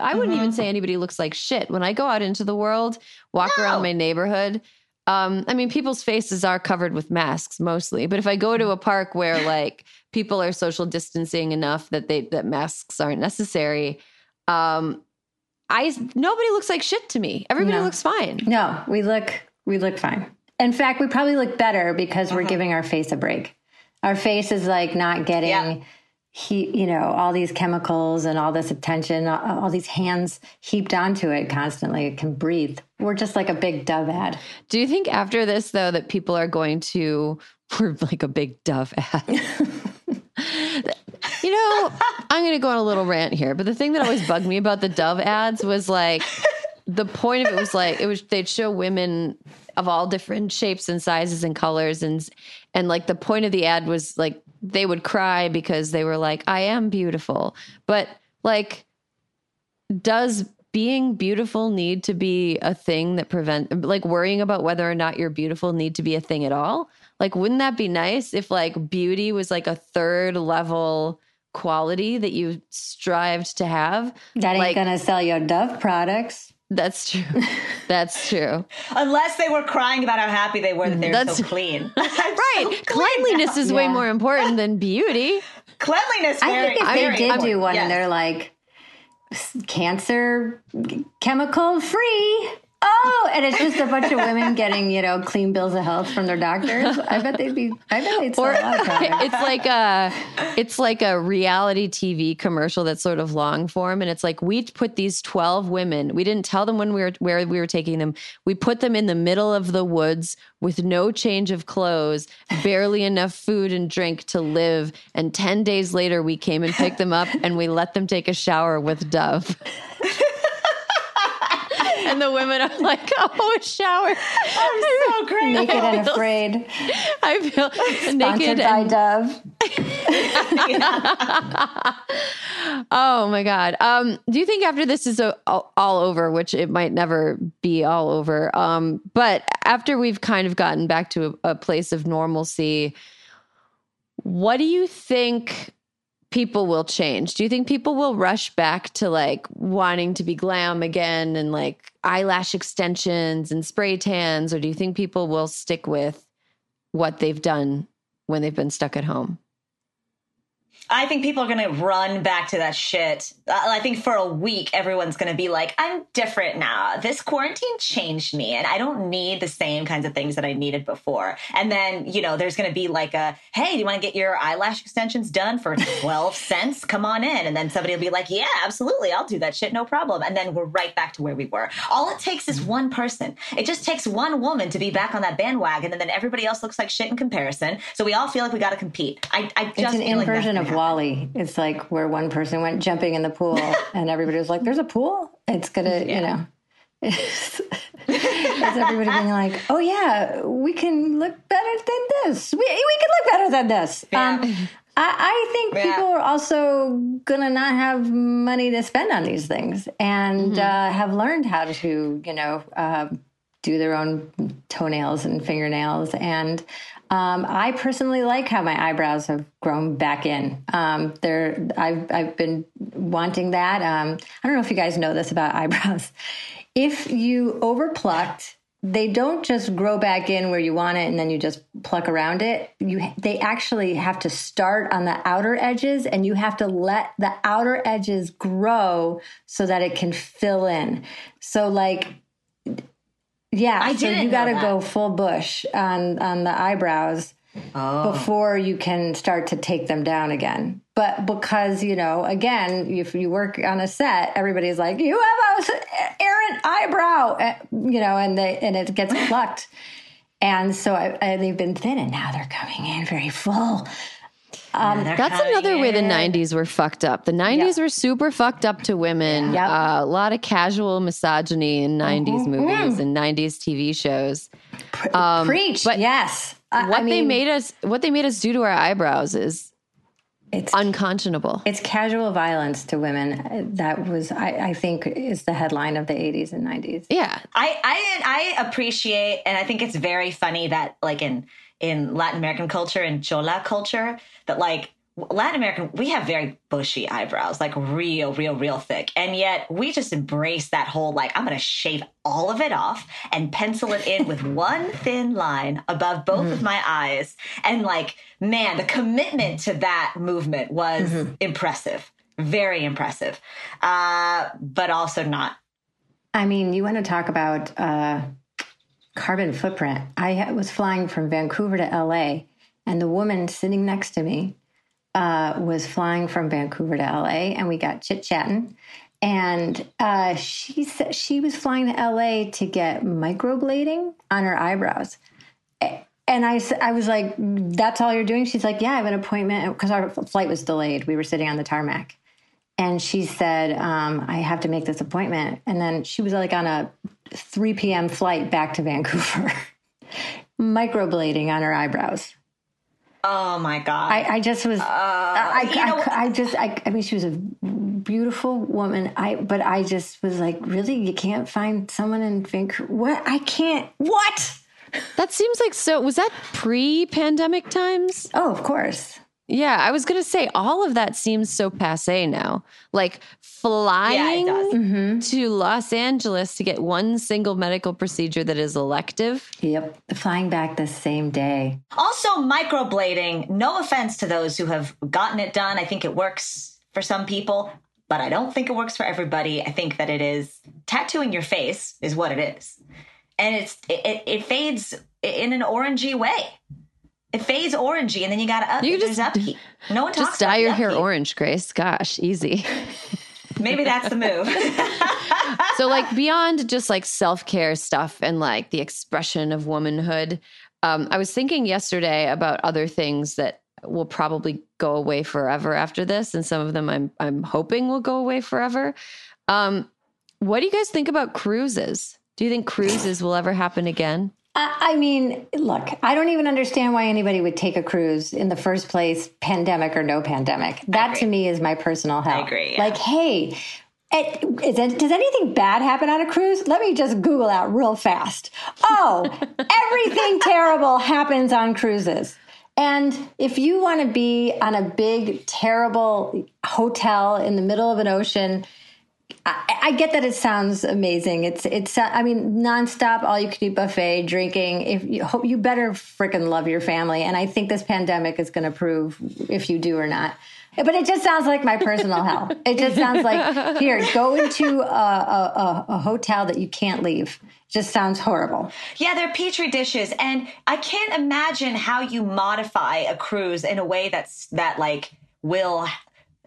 I wouldn't mm-hmm. even say anybody looks like shit. When I go out into the world, walk no. around my neighborhood, um, I mean, people's faces are covered with masks mostly, but if I go to a park where like people are social distancing enough that they that masks aren't necessary, um, I nobody looks like shit to me. Everybody no. looks fine. No, we look we look fine. In fact, we probably look better because uh-huh. we're giving our face a break. Our face is like not getting yeah. he, you know, all these chemicals and all this attention, all, all these hands heaped onto it constantly. It can breathe. We're just like a big Dove ad. Do you think after this though that people are going to we're like a big Dove ad? You know, I'm going to go on a little rant here, but the thing that always bugged me about the Dove ads was like the point of it was like it was they'd show women of all different shapes and sizes and colors and and like the point of the ad was like they would cry because they were like I am beautiful. But like does being beautiful need to be a thing that prevent like worrying about whether or not you're beautiful need to be a thing at all? Like wouldn't that be nice if like beauty was like a third level quality that you strived to have. That ain't like, gonna sell your Dove products. That's true. That's true. Unless they were crying about how happy they were that they were That's, so clean. right. So Cleanliness now. is yeah. way more important than beauty. Cleanliness. I think if they did do one yes. and they're like cancer chemical free Oh, and it's just a bunch of women getting, you know, clean bills of health from their doctors. I bet they'd be. I bet they'd sell or, a lot of It's like a, it's like a reality TV commercial that's sort of long form, and it's like we put these twelve women. We didn't tell them when we were where we were taking them. We put them in the middle of the woods with no change of clothes, barely enough food and drink to live. And ten days later, we came and picked them up, and we let them take a shower with Dove and the women are like, "Oh, a shower! I'm so great, naked and afraid." I feel Sponsored naked by and, Dove. oh my god! Um, do you think after this is a, all, all, over, which it might never be all over, um, but after we've kind of gotten back to a, a place of normalcy, what do you think? People will change? Do you think people will rush back to like wanting to be glam again and like eyelash extensions and spray tans? Or do you think people will stick with what they've done when they've been stuck at home? I think people are going to run back to that shit. Uh, I think for a week, everyone's going to be like, I'm different now. This quarantine changed me, and I don't need the same kinds of things that I needed before. And then, you know, there's going to be like a, hey, do you want to get your eyelash extensions done for 12 cents? Come on in. And then somebody will be like, yeah, absolutely. I'll do that shit. No problem. And then we're right back to where we were. All it takes is one person. It just takes one woman to be back on that bandwagon, and then everybody else looks like shit in comparison. So we all feel like we got to compete. I, I just it's an inversion like of WALL-E. It's like where one person went jumping in the pool and everybody was like, "There's a pool." It's gonna, yeah. you know. It's, it's everybody being like, "Oh yeah, we can look better than this. We we can look better than this." Yeah. Um, I, I, think yeah. people are also gonna not have money to spend on these things, and mm-hmm. uh, have learned how to, you know, uh, do their own toenails and fingernails, and um, I personally like how my eyebrows have grown back in. Um, they're, I've, I've been wanting that. Um, I don't know if you guys know this about eyebrows. If you overplucked, they don't just grow back in where you want it and then you just pluck around it. You, they actually have to start on the outer edges and you have to let the outer edges grow so that it can fill in. So like yeah, I so you got to go full bush on on the eyebrows oh. before you can start to take them down again. But because you know, again, if you work on a set, everybody's like, "You have a errant eyebrow," eh, you know, and they and it gets plucked. And so I, I, they've been thin, and now they're coming in very full. Um, that's another way the 90s were fucked up. The 90s yep. were super fucked up to women. Yep. Uh, a lot of casual misogyny in 90s mm-hmm. movies and 90s TV shows. Um, Preach, but yes. what I mean, they made us what they made us do to our eyebrows is it's unconscionable. It's casual violence to women. That was, I, I, think, is the headline of the 80s and 90s. Yeah, I, I, I appreciate, and I think it's very funny that, like in in Latin American culture and Chola culture, that like Latin American, we have very bushy eyebrows, like real, real, real thick. And yet we just embrace that whole, like, I'm going to shave all of it off and pencil it in with one thin line above both mm-hmm. of my eyes. And like, man, the commitment to that movement was mm-hmm. impressive, very impressive, uh, but also not. I mean, you want to talk about uh, carbon footprint. I was flying from Vancouver to LA, and the woman sitting next to me, uh, was flying from Vancouver to LA, and we got chit chatting. And uh, she said she was flying to LA to get microblading on her eyebrows. And I, I was like, "That's all you're doing?" She's like, "Yeah, I have an appointment because our flight was delayed. We were sitting on the tarmac." And she said, um, "I have to make this appointment." And then she was like on a 3 p.m. flight back to Vancouver, microblading on her eyebrows. Oh my god! I, I just was. Uh, I, I, I, just. I, I mean, she was a beautiful woman. I but I just was like, really, you can't find someone in Vancouver. What? I can't. What? That seems like so. Was that pre-pandemic times? Oh, of course. Yeah, I was going to say all of that seems so passe now. Like flying yeah, mm-hmm. to Los Angeles to get one single medical procedure that is elective. Yep, flying back the same day. Also, microblading, no offense to those who have gotten it done. I think it works for some people, but I don't think it works for everybody. I think that it is tattooing your face is what it is. And it's it, it fades in an orangey way. It fades orangey, and then you got to up. You just upkeep. No one talks just dye your hair orange, Grace. Gosh, easy. Maybe that's the move. so, like beyond just like self care stuff and like the expression of womanhood, um, I was thinking yesterday about other things that will probably go away forever after this, and some of them I'm I'm hoping will go away forever. Um, what do you guys think about cruises? Do you think cruises will ever happen again? I mean, look, I don't even understand why anybody would take a cruise in the first place, pandemic or no pandemic. That to me is my personal hell. I agree. Yeah. Like, hey, it, it, does anything bad happen on a cruise? Let me just Google out real fast. Oh, everything terrible happens on cruises. And if you want to be on a big, terrible hotel in the middle of an ocean, I, get that it sounds amazing. It's it's I mean nonstop all you can eat buffet drinking. If you hope you better freaking love your family, and I think this pandemic is going to prove if you do or not. But it just sounds like my personal hell. It just sounds like here go into a, a, a hotel that you can't leave. Just sounds horrible. Yeah, they're petri dishes, and I can't imagine how you modify a cruise in a way that's that like will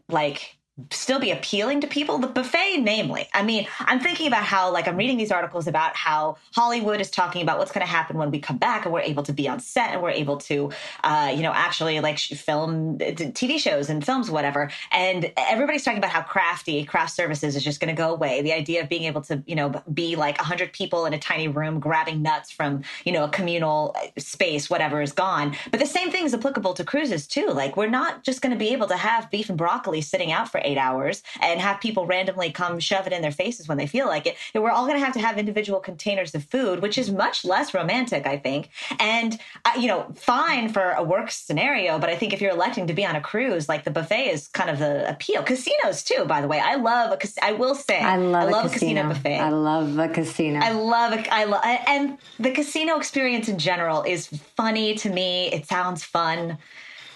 like still be appealing to people? The buffet namely. I mean i'm thinking about how like i'm reading these articles about how hollywood is talking about what's going to happen when we come back and we're able to be on set and we're able to uh, you know actually like film tv shows and films whatever. And everybody's talking about how crafty craft services is just going to go away. The idea of being able to you know be like 100 people in a tiny room grabbing nuts from you know a communal uh, space whatever is gone. But the same thing is applicable to cruises too. Like we're not just going to be able to have beef and broccoli sitting out for eight hours and have people randomly come shove it in their faces when they feel like it. And we're all going to have to have individual containers of food, which is much less romantic, I think. And, uh, you know, fine for a work scenario, but I think if you're electing to be on a cruise, like the buffet is kind of the appeal. Casinos, too, by the way. I love a casino. I will say, I love, I love a, casino. casino buffet. I love a casino. I love it. I love, and the casino experience in general is funny to me. It sounds fun.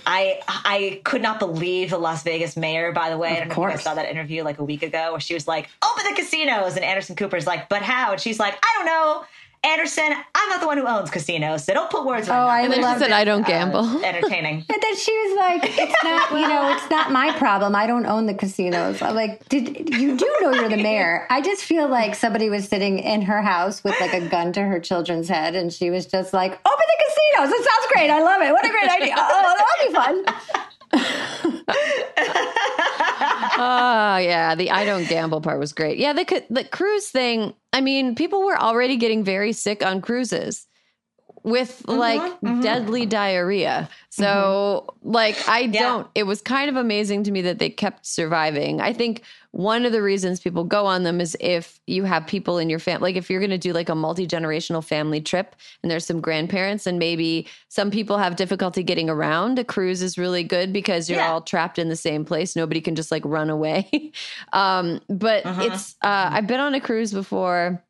I I could not believe the Las Vegas mayor, by the way. Of I don't course. know if I saw that interview like a week ago where she was like, open the casinos. And Anderson Cooper's like, but how? And she's like, I don't know. Anderson, I'm not the one who owns casinos, so don't put words. Oh, I love said I don't gamble. Uh, entertaining. and then she was like, "It's not, you know, it's not my problem. I don't own the casinos." I'm like, "Did you do know you're the mayor?" I just feel like somebody was sitting in her house with like a gun to her children's head, and she was just like, "Open the casinos! It sounds great. I love it. What a great idea! Oh, that'll be fun." Oh yeah, the I don't gamble part was great. Yeah, the the cruise thing. I mean, people were already getting very sick on cruises. with mm-hmm, like mm-hmm. deadly diarrhea. So, mm-hmm. like, I yeah. don't, it was kind of amazing to me that they kept surviving. I think one of the reasons people go on them is if you have people in your family, like if you're going to do like a multi generational family trip and there's some grandparents, and maybe some people have difficulty getting around, a cruise is really good because you're yeah. all trapped in the same place. Nobody can just like run away. um, but uh-huh. it's, uh, I've been on a cruise before.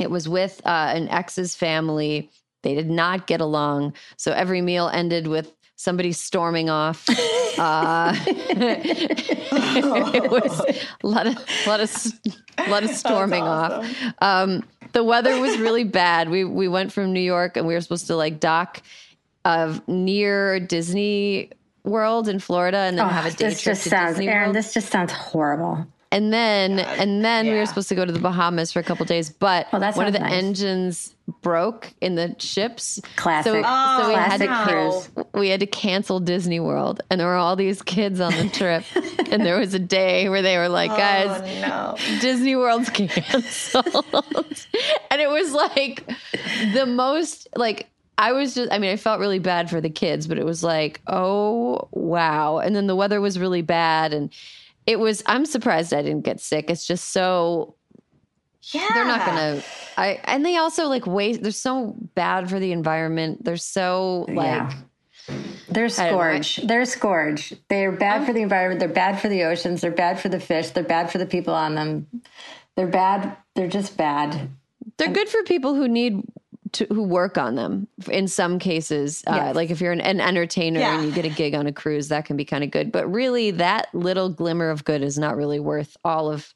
It was with uh, an ex's family. They did not get along. So every meal ended with somebody storming off. Uh, it was a lot of, a lot of, a lot of storming awesome. off. Um, the weather was really bad. We we went from New York and we were supposed to like dock of near Disney World in Florida and then oh, have a day this trip just to sounds, Disney Erin, World. This just sounds horrible. And then and then yeah. we were supposed to go to the Bahamas for a couple days, but well, one of the nice. engines broke in the ships. Classic. So, oh, so we classic had to oh, cruise. we had to cancel Disney World, and there were all these kids on the trip, and there was a day where they were like, oh, "Guys, no. Disney World's canceled," and it was like the most like I was just, I mean, I felt really bad for the kids, but it was like, oh, wow. And then the weather was really bad. And it was i'm surprised i didn't get sick it's just so yeah they're not gonna i and they also like waste they're so bad for the environment they're so like yeah. They're scourge. They're scourge. They're bad I'm, for the environment. They're bad for the oceans. They're bad for the fish. They're bad for the people on them. They're bad. They're just bad. They're good for people who need to, who work on them in some cases. Uh, yes. Like if you're an, an entertainer yeah. and you get a gig on a cruise, that can be kind of good. But really, that little glimmer of good is not really worth all of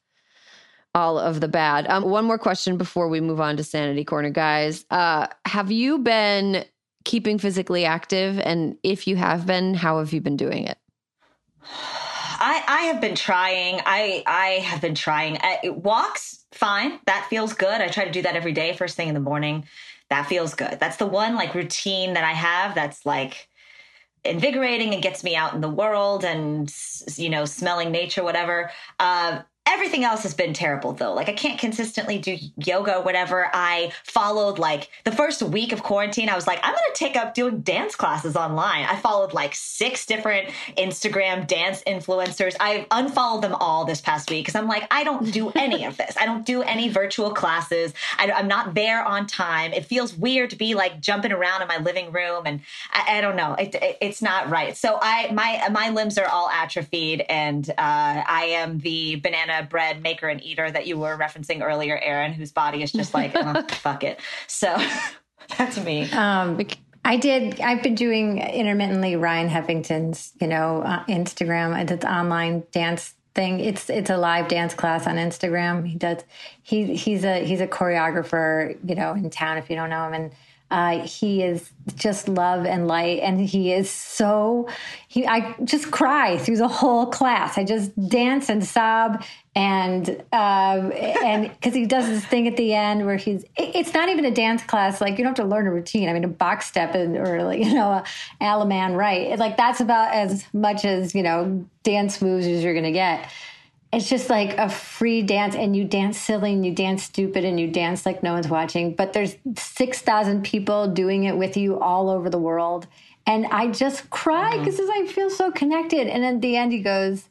all of the bad. Um, one more question before we move on to Sanity Corner, guys. Uh, have you been keeping physically active? And if you have been, how have you been doing it? I, I have been trying. I I have been trying. Uh, walks, fine. That feels good. I try to do that every day, first thing in the morning that feels good. That's the one like routine that I have that's like invigorating and gets me out in the world and you know smelling nature whatever uh, Everything else has been terrible though. Like I can't consistently do yoga or whatever. I followed like the first week of quarantine, I was like, I'm gonna take up doing dance classes online. I followed like six different Instagram dance influencers. I unfollowed them all this past week because I'm like, I don't do any of this. I don't do any virtual classes. I, am not there on time. It feels weird to be like jumping around in my living room, and I, I don't know. It, it, it's not right. So I my my limbs are all atrophied, and uh, I am the banana bread maker and eater that you were referencing earlier, Erin, whose body is just like, oh, fuck it. So that's me. Um, I did. I've been doing intermittently Ryan Heffington's, you know, uh, Instagram. It's online dance thing. It's it's a live dance class on Instagram. He does. He he's a he's a choreographer, you know, in town. If you don't know him, and uh, he is just love and light, and he is so. He, I just cry through the whole class. I just dance and sob, and uh, and because he does this thing at the end where he's. It's not even a dance class. Like you don't have to learn a routine. I mean, a box step and, or like you know, a Allemande right. Like that's about as much as you know dance moves as you're going to get it's just like a free dance and you dance silly and you dance stupid and you dance like no one's watching but there's 6000 people doing it with you all over the world. And i just cry because mm-hmm. i feel so connected. And at the end he goes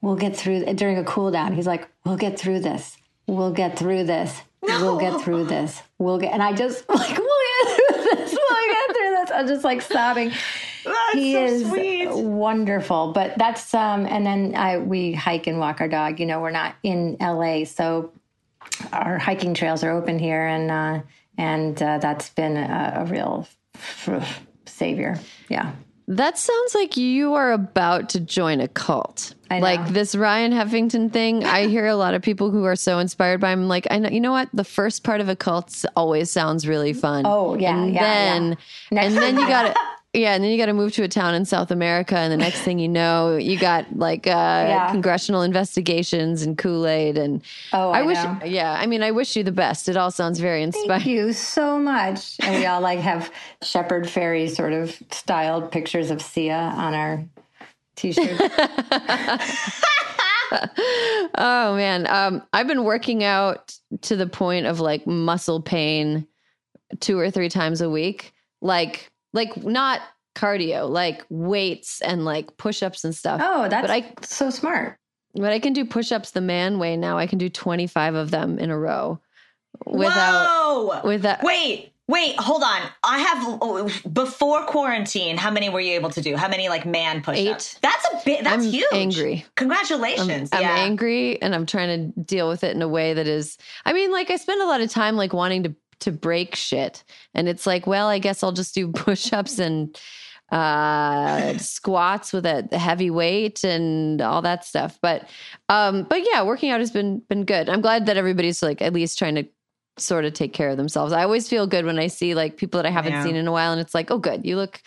we'll get through during a cool down he's like we'll get through this. We'll get through this. No. we'll get through this. We'll get and i just like we'll get through this. We'll get through this. I'm just like sobbing that's he so is sweet. wonderful. But that's um, and then I we hike and walk our dog. You know, we're not in LA, so our hiking trails are open here, and uh, and uh, that's been a, a real savior. Yeah. That sounds like you are about to join a cult. Like this Ryan Heffington thing. I hear a lot of people who are so inspired by him. Like, I know, you know what? The first part of a cult always sounds really fun. Oh yeah, and yeah, then yeah. and then you got to Yeah, and then you got to move to a town in South America, and the next thing you know, you got like uh, yeah. congressional investigations and Kool Aid, and oh, I, I wish, know. yeah, I mean, I wish you the best. It all sounds very inspiring. Thank you so much. And we all like have Shepard Fairey sort of styled pictures of Sia on our t-shirts. oh man, um, I've been working out to the point of like muscle pain two or three times a week. Like like not cardio, like weights and like push-ups and stuff. Oh, that's but I, so smart. But I can do push-ups the man way now. I can do 25 of them in a row without Whoa! without Wait, Wait, hold on. I have oh, before quarantine. How many were you able to do? How many like man push-ups? Eight. That's a bit. That's I'm huge. Angry. Congratulations. I'm, yeah. I'm angry, and I'm trying to deal with it in a way that is. I mean, like I spend a lot of time like wanting to to break shit, and it's like, well, I guess I'll just do push-ups and uh squats with a heavy weight and all that stuff but um but yeah working out has been been good i'm glad that everybody's like at least trying to sort of take care of themselves. I always feel good when I see like people that I haven't yeah. seen in a while, and it's like, oh, good, you look.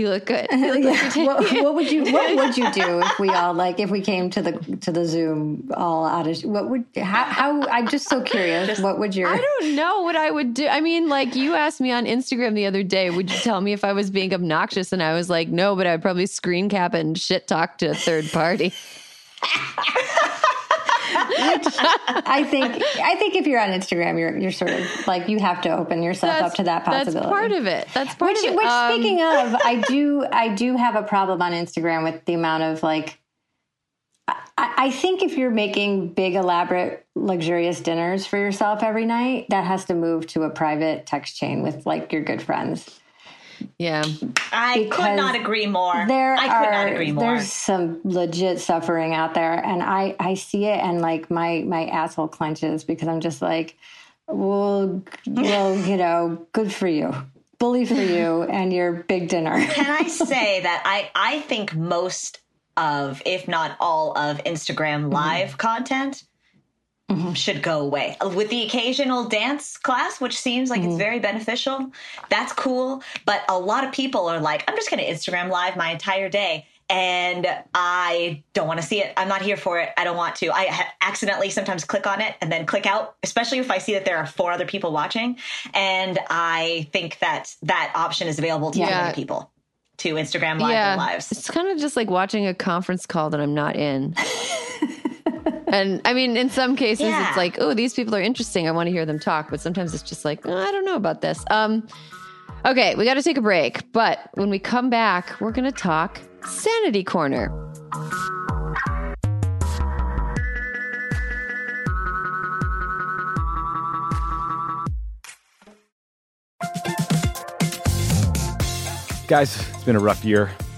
You look good. You look yeah. what, what, would you What would you do if we all like if we came to the to the Zoom all out of what would how, how I'm just so curious. Just, what would your I don't know what I would do. I mean, like you asked me on Instagram the other day, would you tell me if I was being obnoxious? And I was like, no, but I'd probably screen cap and shit talk to a third party. Which I think I think if you're on Instagram, you're you're sort of like you have to open yourself that's, up to that possibility. That's part of it. That's part which, of it. Which um, speaking of, I do I do have a problem on Instagram with the amount of like I think if you're making big, elaborate, luxurious dinners for yourself every night, that has to move to a private text chain with like your good friends. Yeah. I because could not agree more. There I could are, not agree more. There's some legit suffering out there and I I see it and like my my asshole clenches because I'm just like well well, you know, good for you. Bully for you and your big dinner. Can I say that I I think most of if not all of Instagram mm-hmm. live mm-hmm. content mm-hmm. should go away. With the occasional dance class, which seems like mm-hmm. it's very beneficial, that's cool. But a lot of people are like, I'm just going to Instagram live my entire day. And I don't want to see it. I'm not here for it. I don't want to. I ha- accidentally sometimes click on it and then click out, especially if I see that there are four other people watching. And I think that that option is available to yeah. many people to Instagram live yeah. lives. It's kind of just like watching a conference call that I'm not in. and I mean, in some cases, yeah. it's like, oh, these people are interesting. I want to hear them talk. But sometimes it's just like, oh, I don't know about this. Um, okay, we got to take a break. But when we come back, we're going to talk Sanity Corner. Guys, it's been a rough year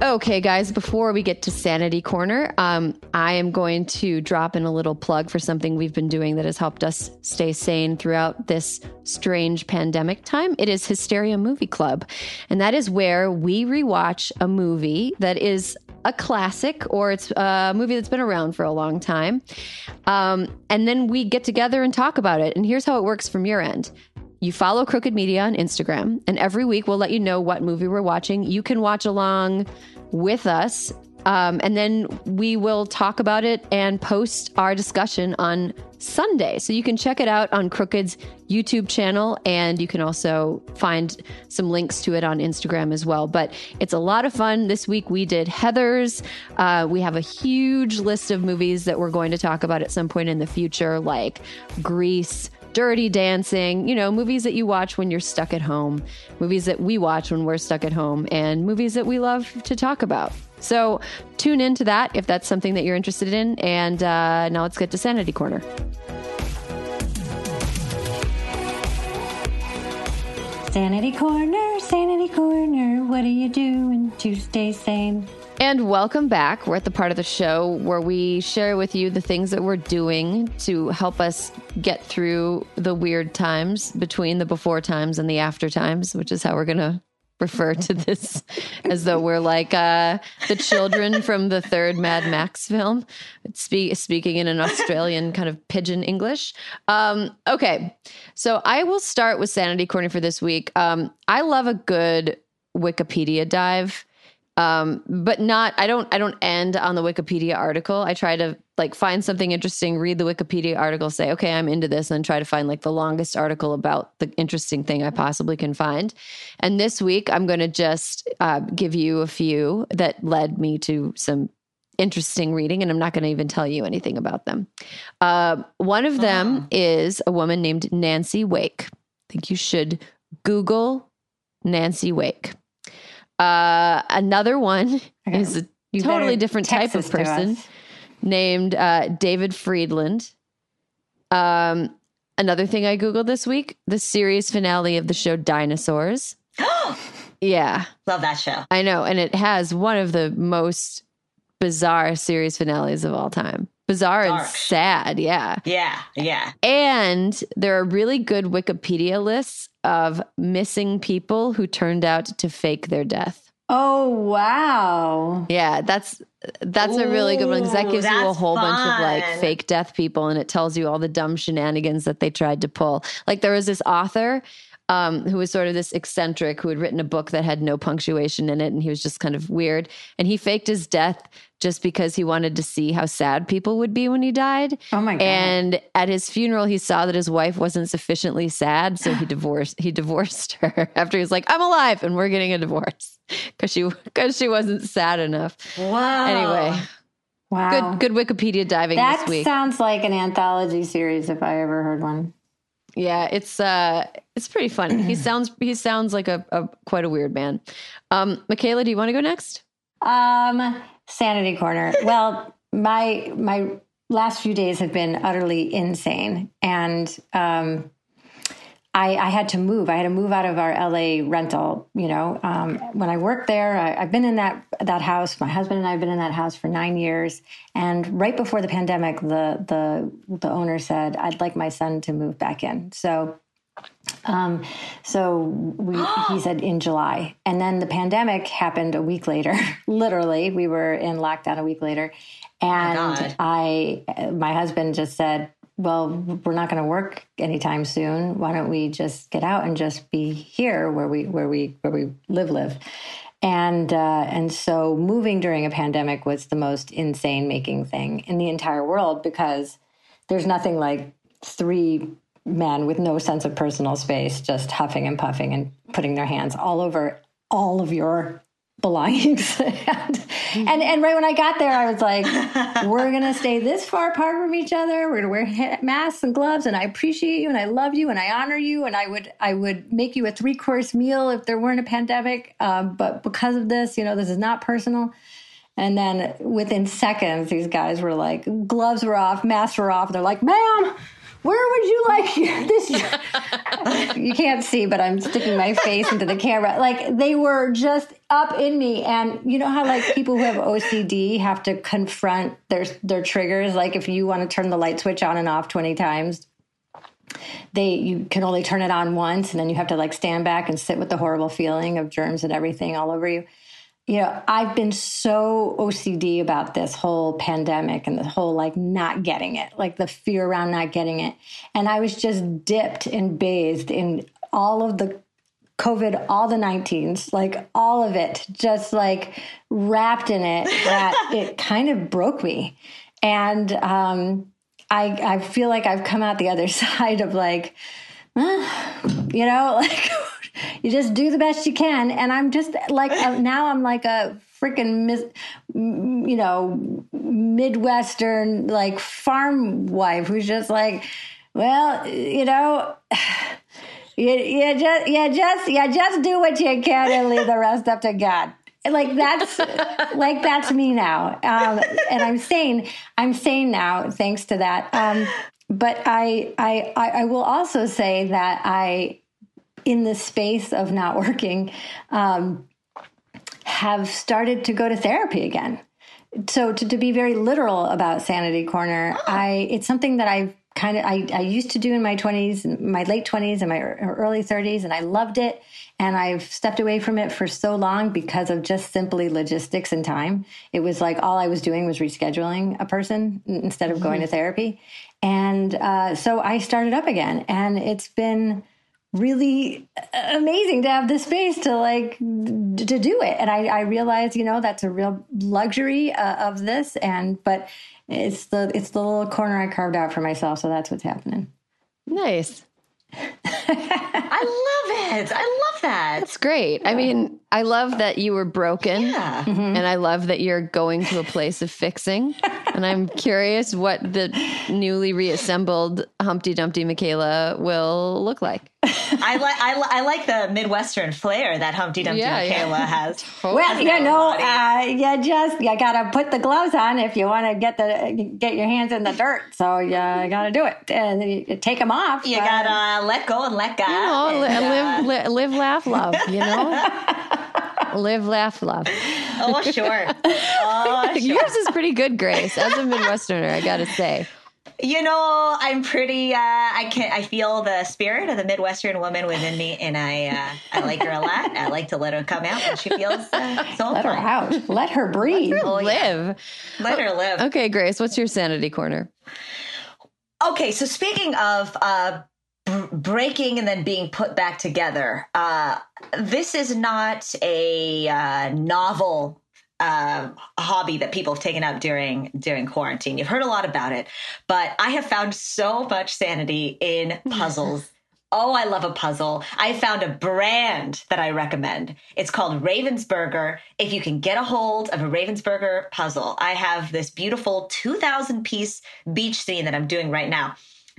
Okay, guys, before we get to Sanity Corner, um, I am going to drop in a little plug for something we've been doing that has helped us stay sane throughout this strange pandemic time. It is Hysteria Movie Club. And that is where we rewatch a movie that is a classic or it's a movie that's been around for a long time. Um, and then we get together and talk about it. And here's how it works from your end you follow Crooked Media on Instagram, and every week we'll let you know what movie we're watching. You can watch along with us, um, and then we will talk about it and post our discussion on Sunday. So you can check it out on Crooked's YouTube channel, and you can also find some links to it on Instagram as well. But it's a lot of fun. This week we did Heathers. Uh, we have a huge list of movies that we're going to talk about at some point in the future, like Grease. Dirty Dancing, you know, movies that you watch when you're stuck at home, movies that we watch when we're stuck at home, and movies that we love to talk about. So tune into that if that's something that you're interested in. And uh, now let's get to Sanity Corner. Sanity Corner, Sanity Corner, what are you doing to stay sane? And welcome back. We're at the part of the show where we share with you the things that we're doing to help us get through the weird times between the before times and the after times, which is how we're going to refer to this as though we're like uh, the children from the third Mad Max film, spe- speaking in an Australian kind of pidgin English. Um, okay, so I will start with Sanity Corner for this week. Um, I love a good Wikipedia dive um, but not i don't i don't end on the wikipedia article. I try to like find something interesting read the wikipedia article say okay i'm into this and try to find like the longest article about the interesting thing i possibly can find. And this week i'm going to just uh, give you a few that led me to some interesting reading and i'm not going to even tell you anything about them. Uh, one of them uh-huh. is a woman named nancy wake. I think you should google nancy wake uh, another one okay. is a you totally different type of person named uh, David Friedland. Um, another thing I Googled this week the series finale of the show Dinosaurs. yeah. Love that show. I know. And it has one of the most bizarre series finales of all time. Bizarre Dark. and sad. Yeah. Yeah. Yeah. And there are really good Wikipedia lists of missing people who turned out to fake their death. Oh wow. Yeah, that's that's Ooh, a really good one because that gives you a whole fun. bunch of like fake death people and it tells you all the dumb shenanigans that they tried to pull. Like there was this author um, who was sort of this eccentric who had written a book that had no punctuation in it and he was just kind of weird. And he faked his death just because he wanted to see how sad people would be when he died. Oh my god. And at his funeral he saw that his wife wasn't sufficiently sad, so he divorced he divorced her after he was like, I'm alive and we're getting a divorce. Cause she cause she wasn't sad enough. Wow. Anyway. Wow. Good good Wikipedia diving that this week. sounds like an anthology series if I ever heard one. Yeah, it's uh it's pretty fun. he sounds he sounds like a, a quite a weird man. Um Michaela, do you want to go next? Um sanity corner. Well, my my last few days have been utterly insane, and um, I, I, had to move. I had to move out of our LA rental. You know, um, when I worked there, I, have been in that that house. My husband and I have been in that house for nine years. And right before the pandemic, the the the owner said, "I'd like my son to move back in." So um, so we, he said in July. And then the pandemic happened a week later. Literally, we were in lockdown a week later. And oh I, my husband just said, well, we're not going to work anytime soon. Why don't we just get out and just be here where we, where we, where we live, live. And, uh, and so moving during a pandemic was the most insane making thing in the entire world because there's nothing like three men with no sense of personal space just huffing and puffing and putting their hands all over all of your belongings. and, and, and right when I got there, I was like, "We're gonna stay this far apart from each other. We're gonna wear masks and gloves, and I appreciate you, and I love you, and I honor you, and I would I would make you a three course meal if there weren't a pandemic. Um, but because of this, you know, this is not personal." And then within seconds, these guys were like, gloves were off, masks were off. They're like, "Ma'am." Where would you like this? you can't see, but I'm sticking my face into the camera. Like they were just up in me. And you know how like people who have OCD have to confront their their triggers. Like if you want to turn the light switch on and off 20 times, they you can only turn it on once and then you have to like stand back and sit with the horrible feeling of germs and everything all over you you know, I've been so OCD about this whole pandemic and the whole like not getting it, like the fear around not getting it. And I was just dipped and bathed in all of the COVID, all the 19s, like all of it, just like wrapped in it that it kind of broke me. And um, I, I feel like I've come out the other side of like, uh, you know, like you just do the best you can. And I'm just like, uh, now I'm like a freaking, mis- you know, Midwestern, like farm wife who's just like, well, you know, you, you just, you just, you just do what you can and leave the rest up to God. Like that's like that's me now. Um, and i'm sane i'm sane now thanks to that. Um, but I, I i will also say that i in the space of not working um, have started to go to therapy again. So to, to be very literal about Sanity Corner, oh. I it's something that I've kind of I, I used to do in my 20s, my late 20s and my early 30s, and I loved it. And I've stepped away from it for so long because of just simply logistics and time. It was like all I was doing was rescheduling a person instead of going mm-hmm. to therapy. And uh, so I started up again, and it's been really amazing to have the space to like to do it. And i, I realize you know that's a real luxury uh, of this. And but it's the it's the little corner i carved out for myself. So that's what's happening. Nice I love it. I love that. That's great. I mean, I love that you were broken. Yeah. Mm-hmm. And I love that you're going to a place of fixing. and I'm curious what the newly reassembled Humpty Dumpty Michaela will look like. I like I, li- I like the Midwestern flair that Humpty Dumpty yeah, Michaela yeah. has. Totally. Well, you know, uh, you just you gotta put the gloves on if you want to get the get your hands in the dirt. So you gotta do it, and you take them off. You gotta let go and let go. You know, and, uh, live, live, live, laugh, love. You know, live, laugh, love. Oh sure. Oh, sure. Yours is pretty good, Grace. As a Midwesterner, I gotta say. You know, I'm pretty. Uh, I can. I feel the spirit of the Midwestern woman within me, and I. Uh, I like her a lot. I like to let her come out when she feels uh, so. Let her out. Let her breathe. Let her oh, live. Yeah. Let her live. Okay, Grace. What's your sanity corner? Okay, so speaking of uh, breaking and then being put back together, uh, this is not a uh, novel uh, hobby that people have taken up during during quarantine. You've heard a lot about it, but I have found so much sanity in puzzles. oh, I love a puzzle. I found a brand that I recommend. It's called Ravensburger. If you can get a hold of a Ravensburger puzzle, I have this beautiful 2,000 piece beach scene that I'm doing right now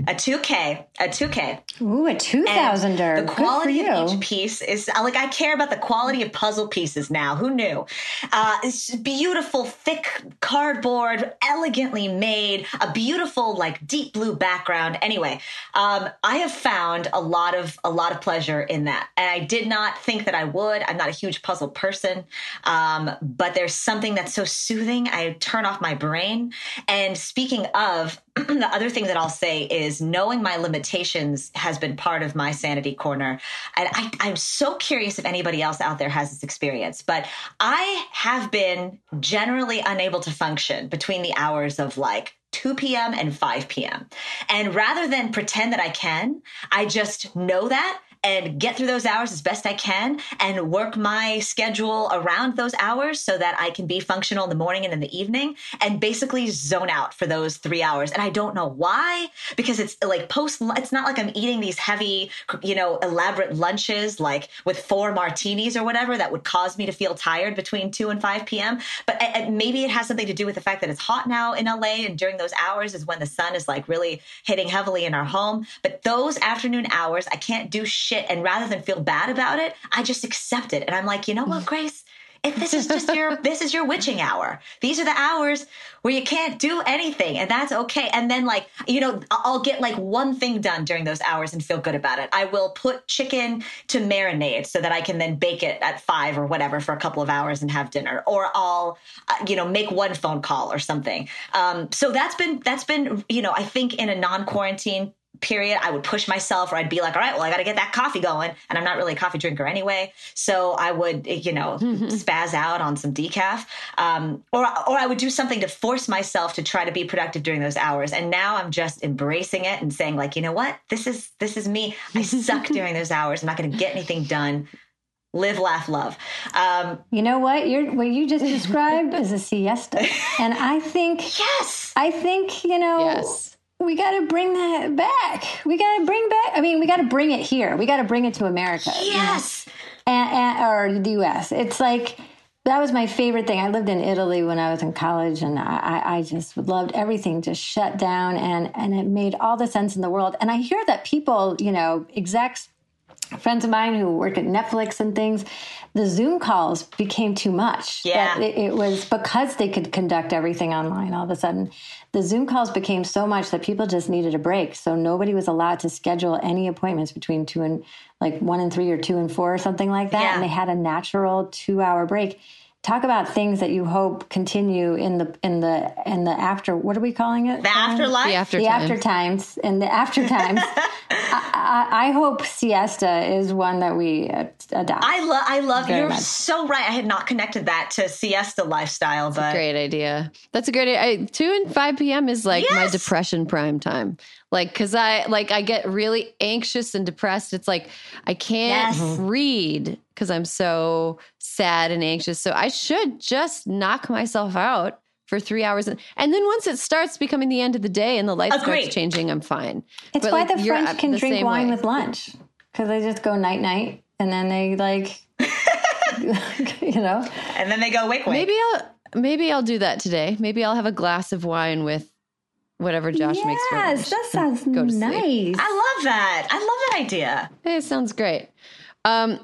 a 2K, a 2K. Ooh, a 2000er. The quality of each piece is like I care about the quality of puzzle pieces now. Who knew? Uh, it's beautiful, thick cardboard, elegantly made, a beautiful like deep blue background. Anyway, um, I have found a lot of a lot of pleasure in that, and I did not think that I would. I'm not a huge puzzle person, um, but there's something that's so soothing. I turn off my brain. And speaking of, the other thing that I'll say is knowing my limitations has been part of my sanity corner. And I, I'm so curious if anybody else out there has this experience, but I have been generally unable to function between the hours of like 2 p.m. and 5 p.m. And rather than pretend that I can, I just know that and get through those hours as best I can and work my schedule around those hours so that I can be functional in the morning and in the evening and basically zone out for those three hours. And I don't know why, because it's like post, it's not like I'm eating these heavy, you know, elaborate lunches like with four martinis or whatever that would cause me to feel tired between 2 and 5 p.m. But maybe it has something to do with the fact that it's hot now in LA and during those hours is when the sun is like really hitting heavily in our home. But those afternoon hours, I can't do shit. And rather than feel bad about it, I just accept it. And I'm like, you know what, Grace? If this is just your this is your witching hour. These are the hours where you can't do anything and that's okay. And then like, you know, I'll get like one thing done during those hours and feel good about it. I will put chicken to marinate so that I can then bake it at 5 or whatever for a couple of hours and have dinner or I'll uh, you know, make one phone call or something. Um so that's been that's been, you know, I think in a non-quarantine period, I would push myself or I'd be like, all right, well, I got to get that coffee going. And I'm not really a coffee drinker anyway. So I would, you know, spaz out on some decaf. Um, or, or I would do something to force myself to try to be productive during those hours. And now I'm just embracing it and saying like, you know what? This is, this is me. I suck during those hours. I'm not going to get anything done live laugh love um, you know what you're what you just described is a siesta and i think yes i think you know yes we got to bring that back. We got to bring back. I mean, we got to bring it here. We got to bring it to America. Yes, you know? and, and, or the U.S. It's like that was my favorite thing. I lived in Italy when I was in college, and I, I just loved everything just shut down, and and it made all the sense in the world. And I hear that people, you know, execs, friends of mine who work at Netflix and things, the Zoom calls became too much. Yeah. It, it, was because they could conduct everything online all of a sudden. The Zoom calls became so much that people just needed a break. So nobody was allowed to schedule any appointments between two and like one and three or two and four or something like that. Yeah. And they had a natural two hour break. Talk about things that you hope continue in the in the in the after what are we calling it? The afterlife? The after the after times and the after times I, I, I, hope siesta is one that we adopt. I love i love you're much. so right. I had not connected that to siesta lifestyle but that's a great idea. That's a great idea 2 and 5 p.m is like yes. my depression prime time like because i like i get really anxious and depressed. It's like i can't yes. Mm-hmm. read because i'm so sad and anxious. So i should just knock myself out for three hours and, and then once it starts becoming the end of the day and the light Agreed. starts changing i'm fine. It's but why like, the french can the drink wine way. with lunch because they just go night night and then they like you know? And then they go wake wake maybe i'll maybe i'll do that today. Maybe i'll have a glass of wine with whatever Josh yes, makes for Yes, that sounds nice. Sleep. I love that. I love that idea. It sounds great. Um,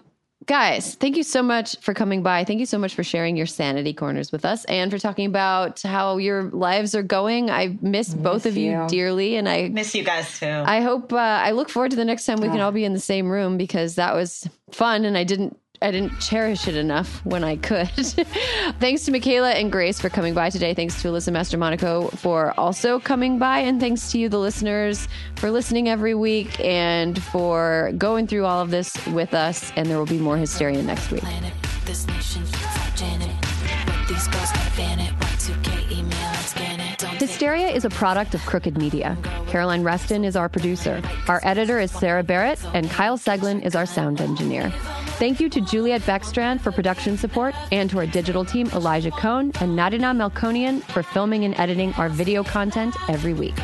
guys, thank you so much for coming by. Thank you so much for sharing your sanity corners with us and for talking about how your lives are going. I miss, miss both of you. you. dearly, and I miss you guys too. I hope uh, I look forward to the next time we can all be in the same room because that was fun, and I didn't I didn't cherish it enough when I could. thanks to Michaela and Grace for coming by today. Thanks to Alyssa Mastromonaco for also coming by. And thanks to you, the listeners, for listening every week and for going through all of this with us. And there will be more hysteria next week. Hysteria is a product of Crooked Media. Caroline Reston is our producer. Our editor is Sarah Barrett, and Kyle Seglin is our sound engineer. Thank you to Juliet Beckstrand for production support and to our digital team, Elijah Cone and Nadina Melkonian for filming and editing our video content every week.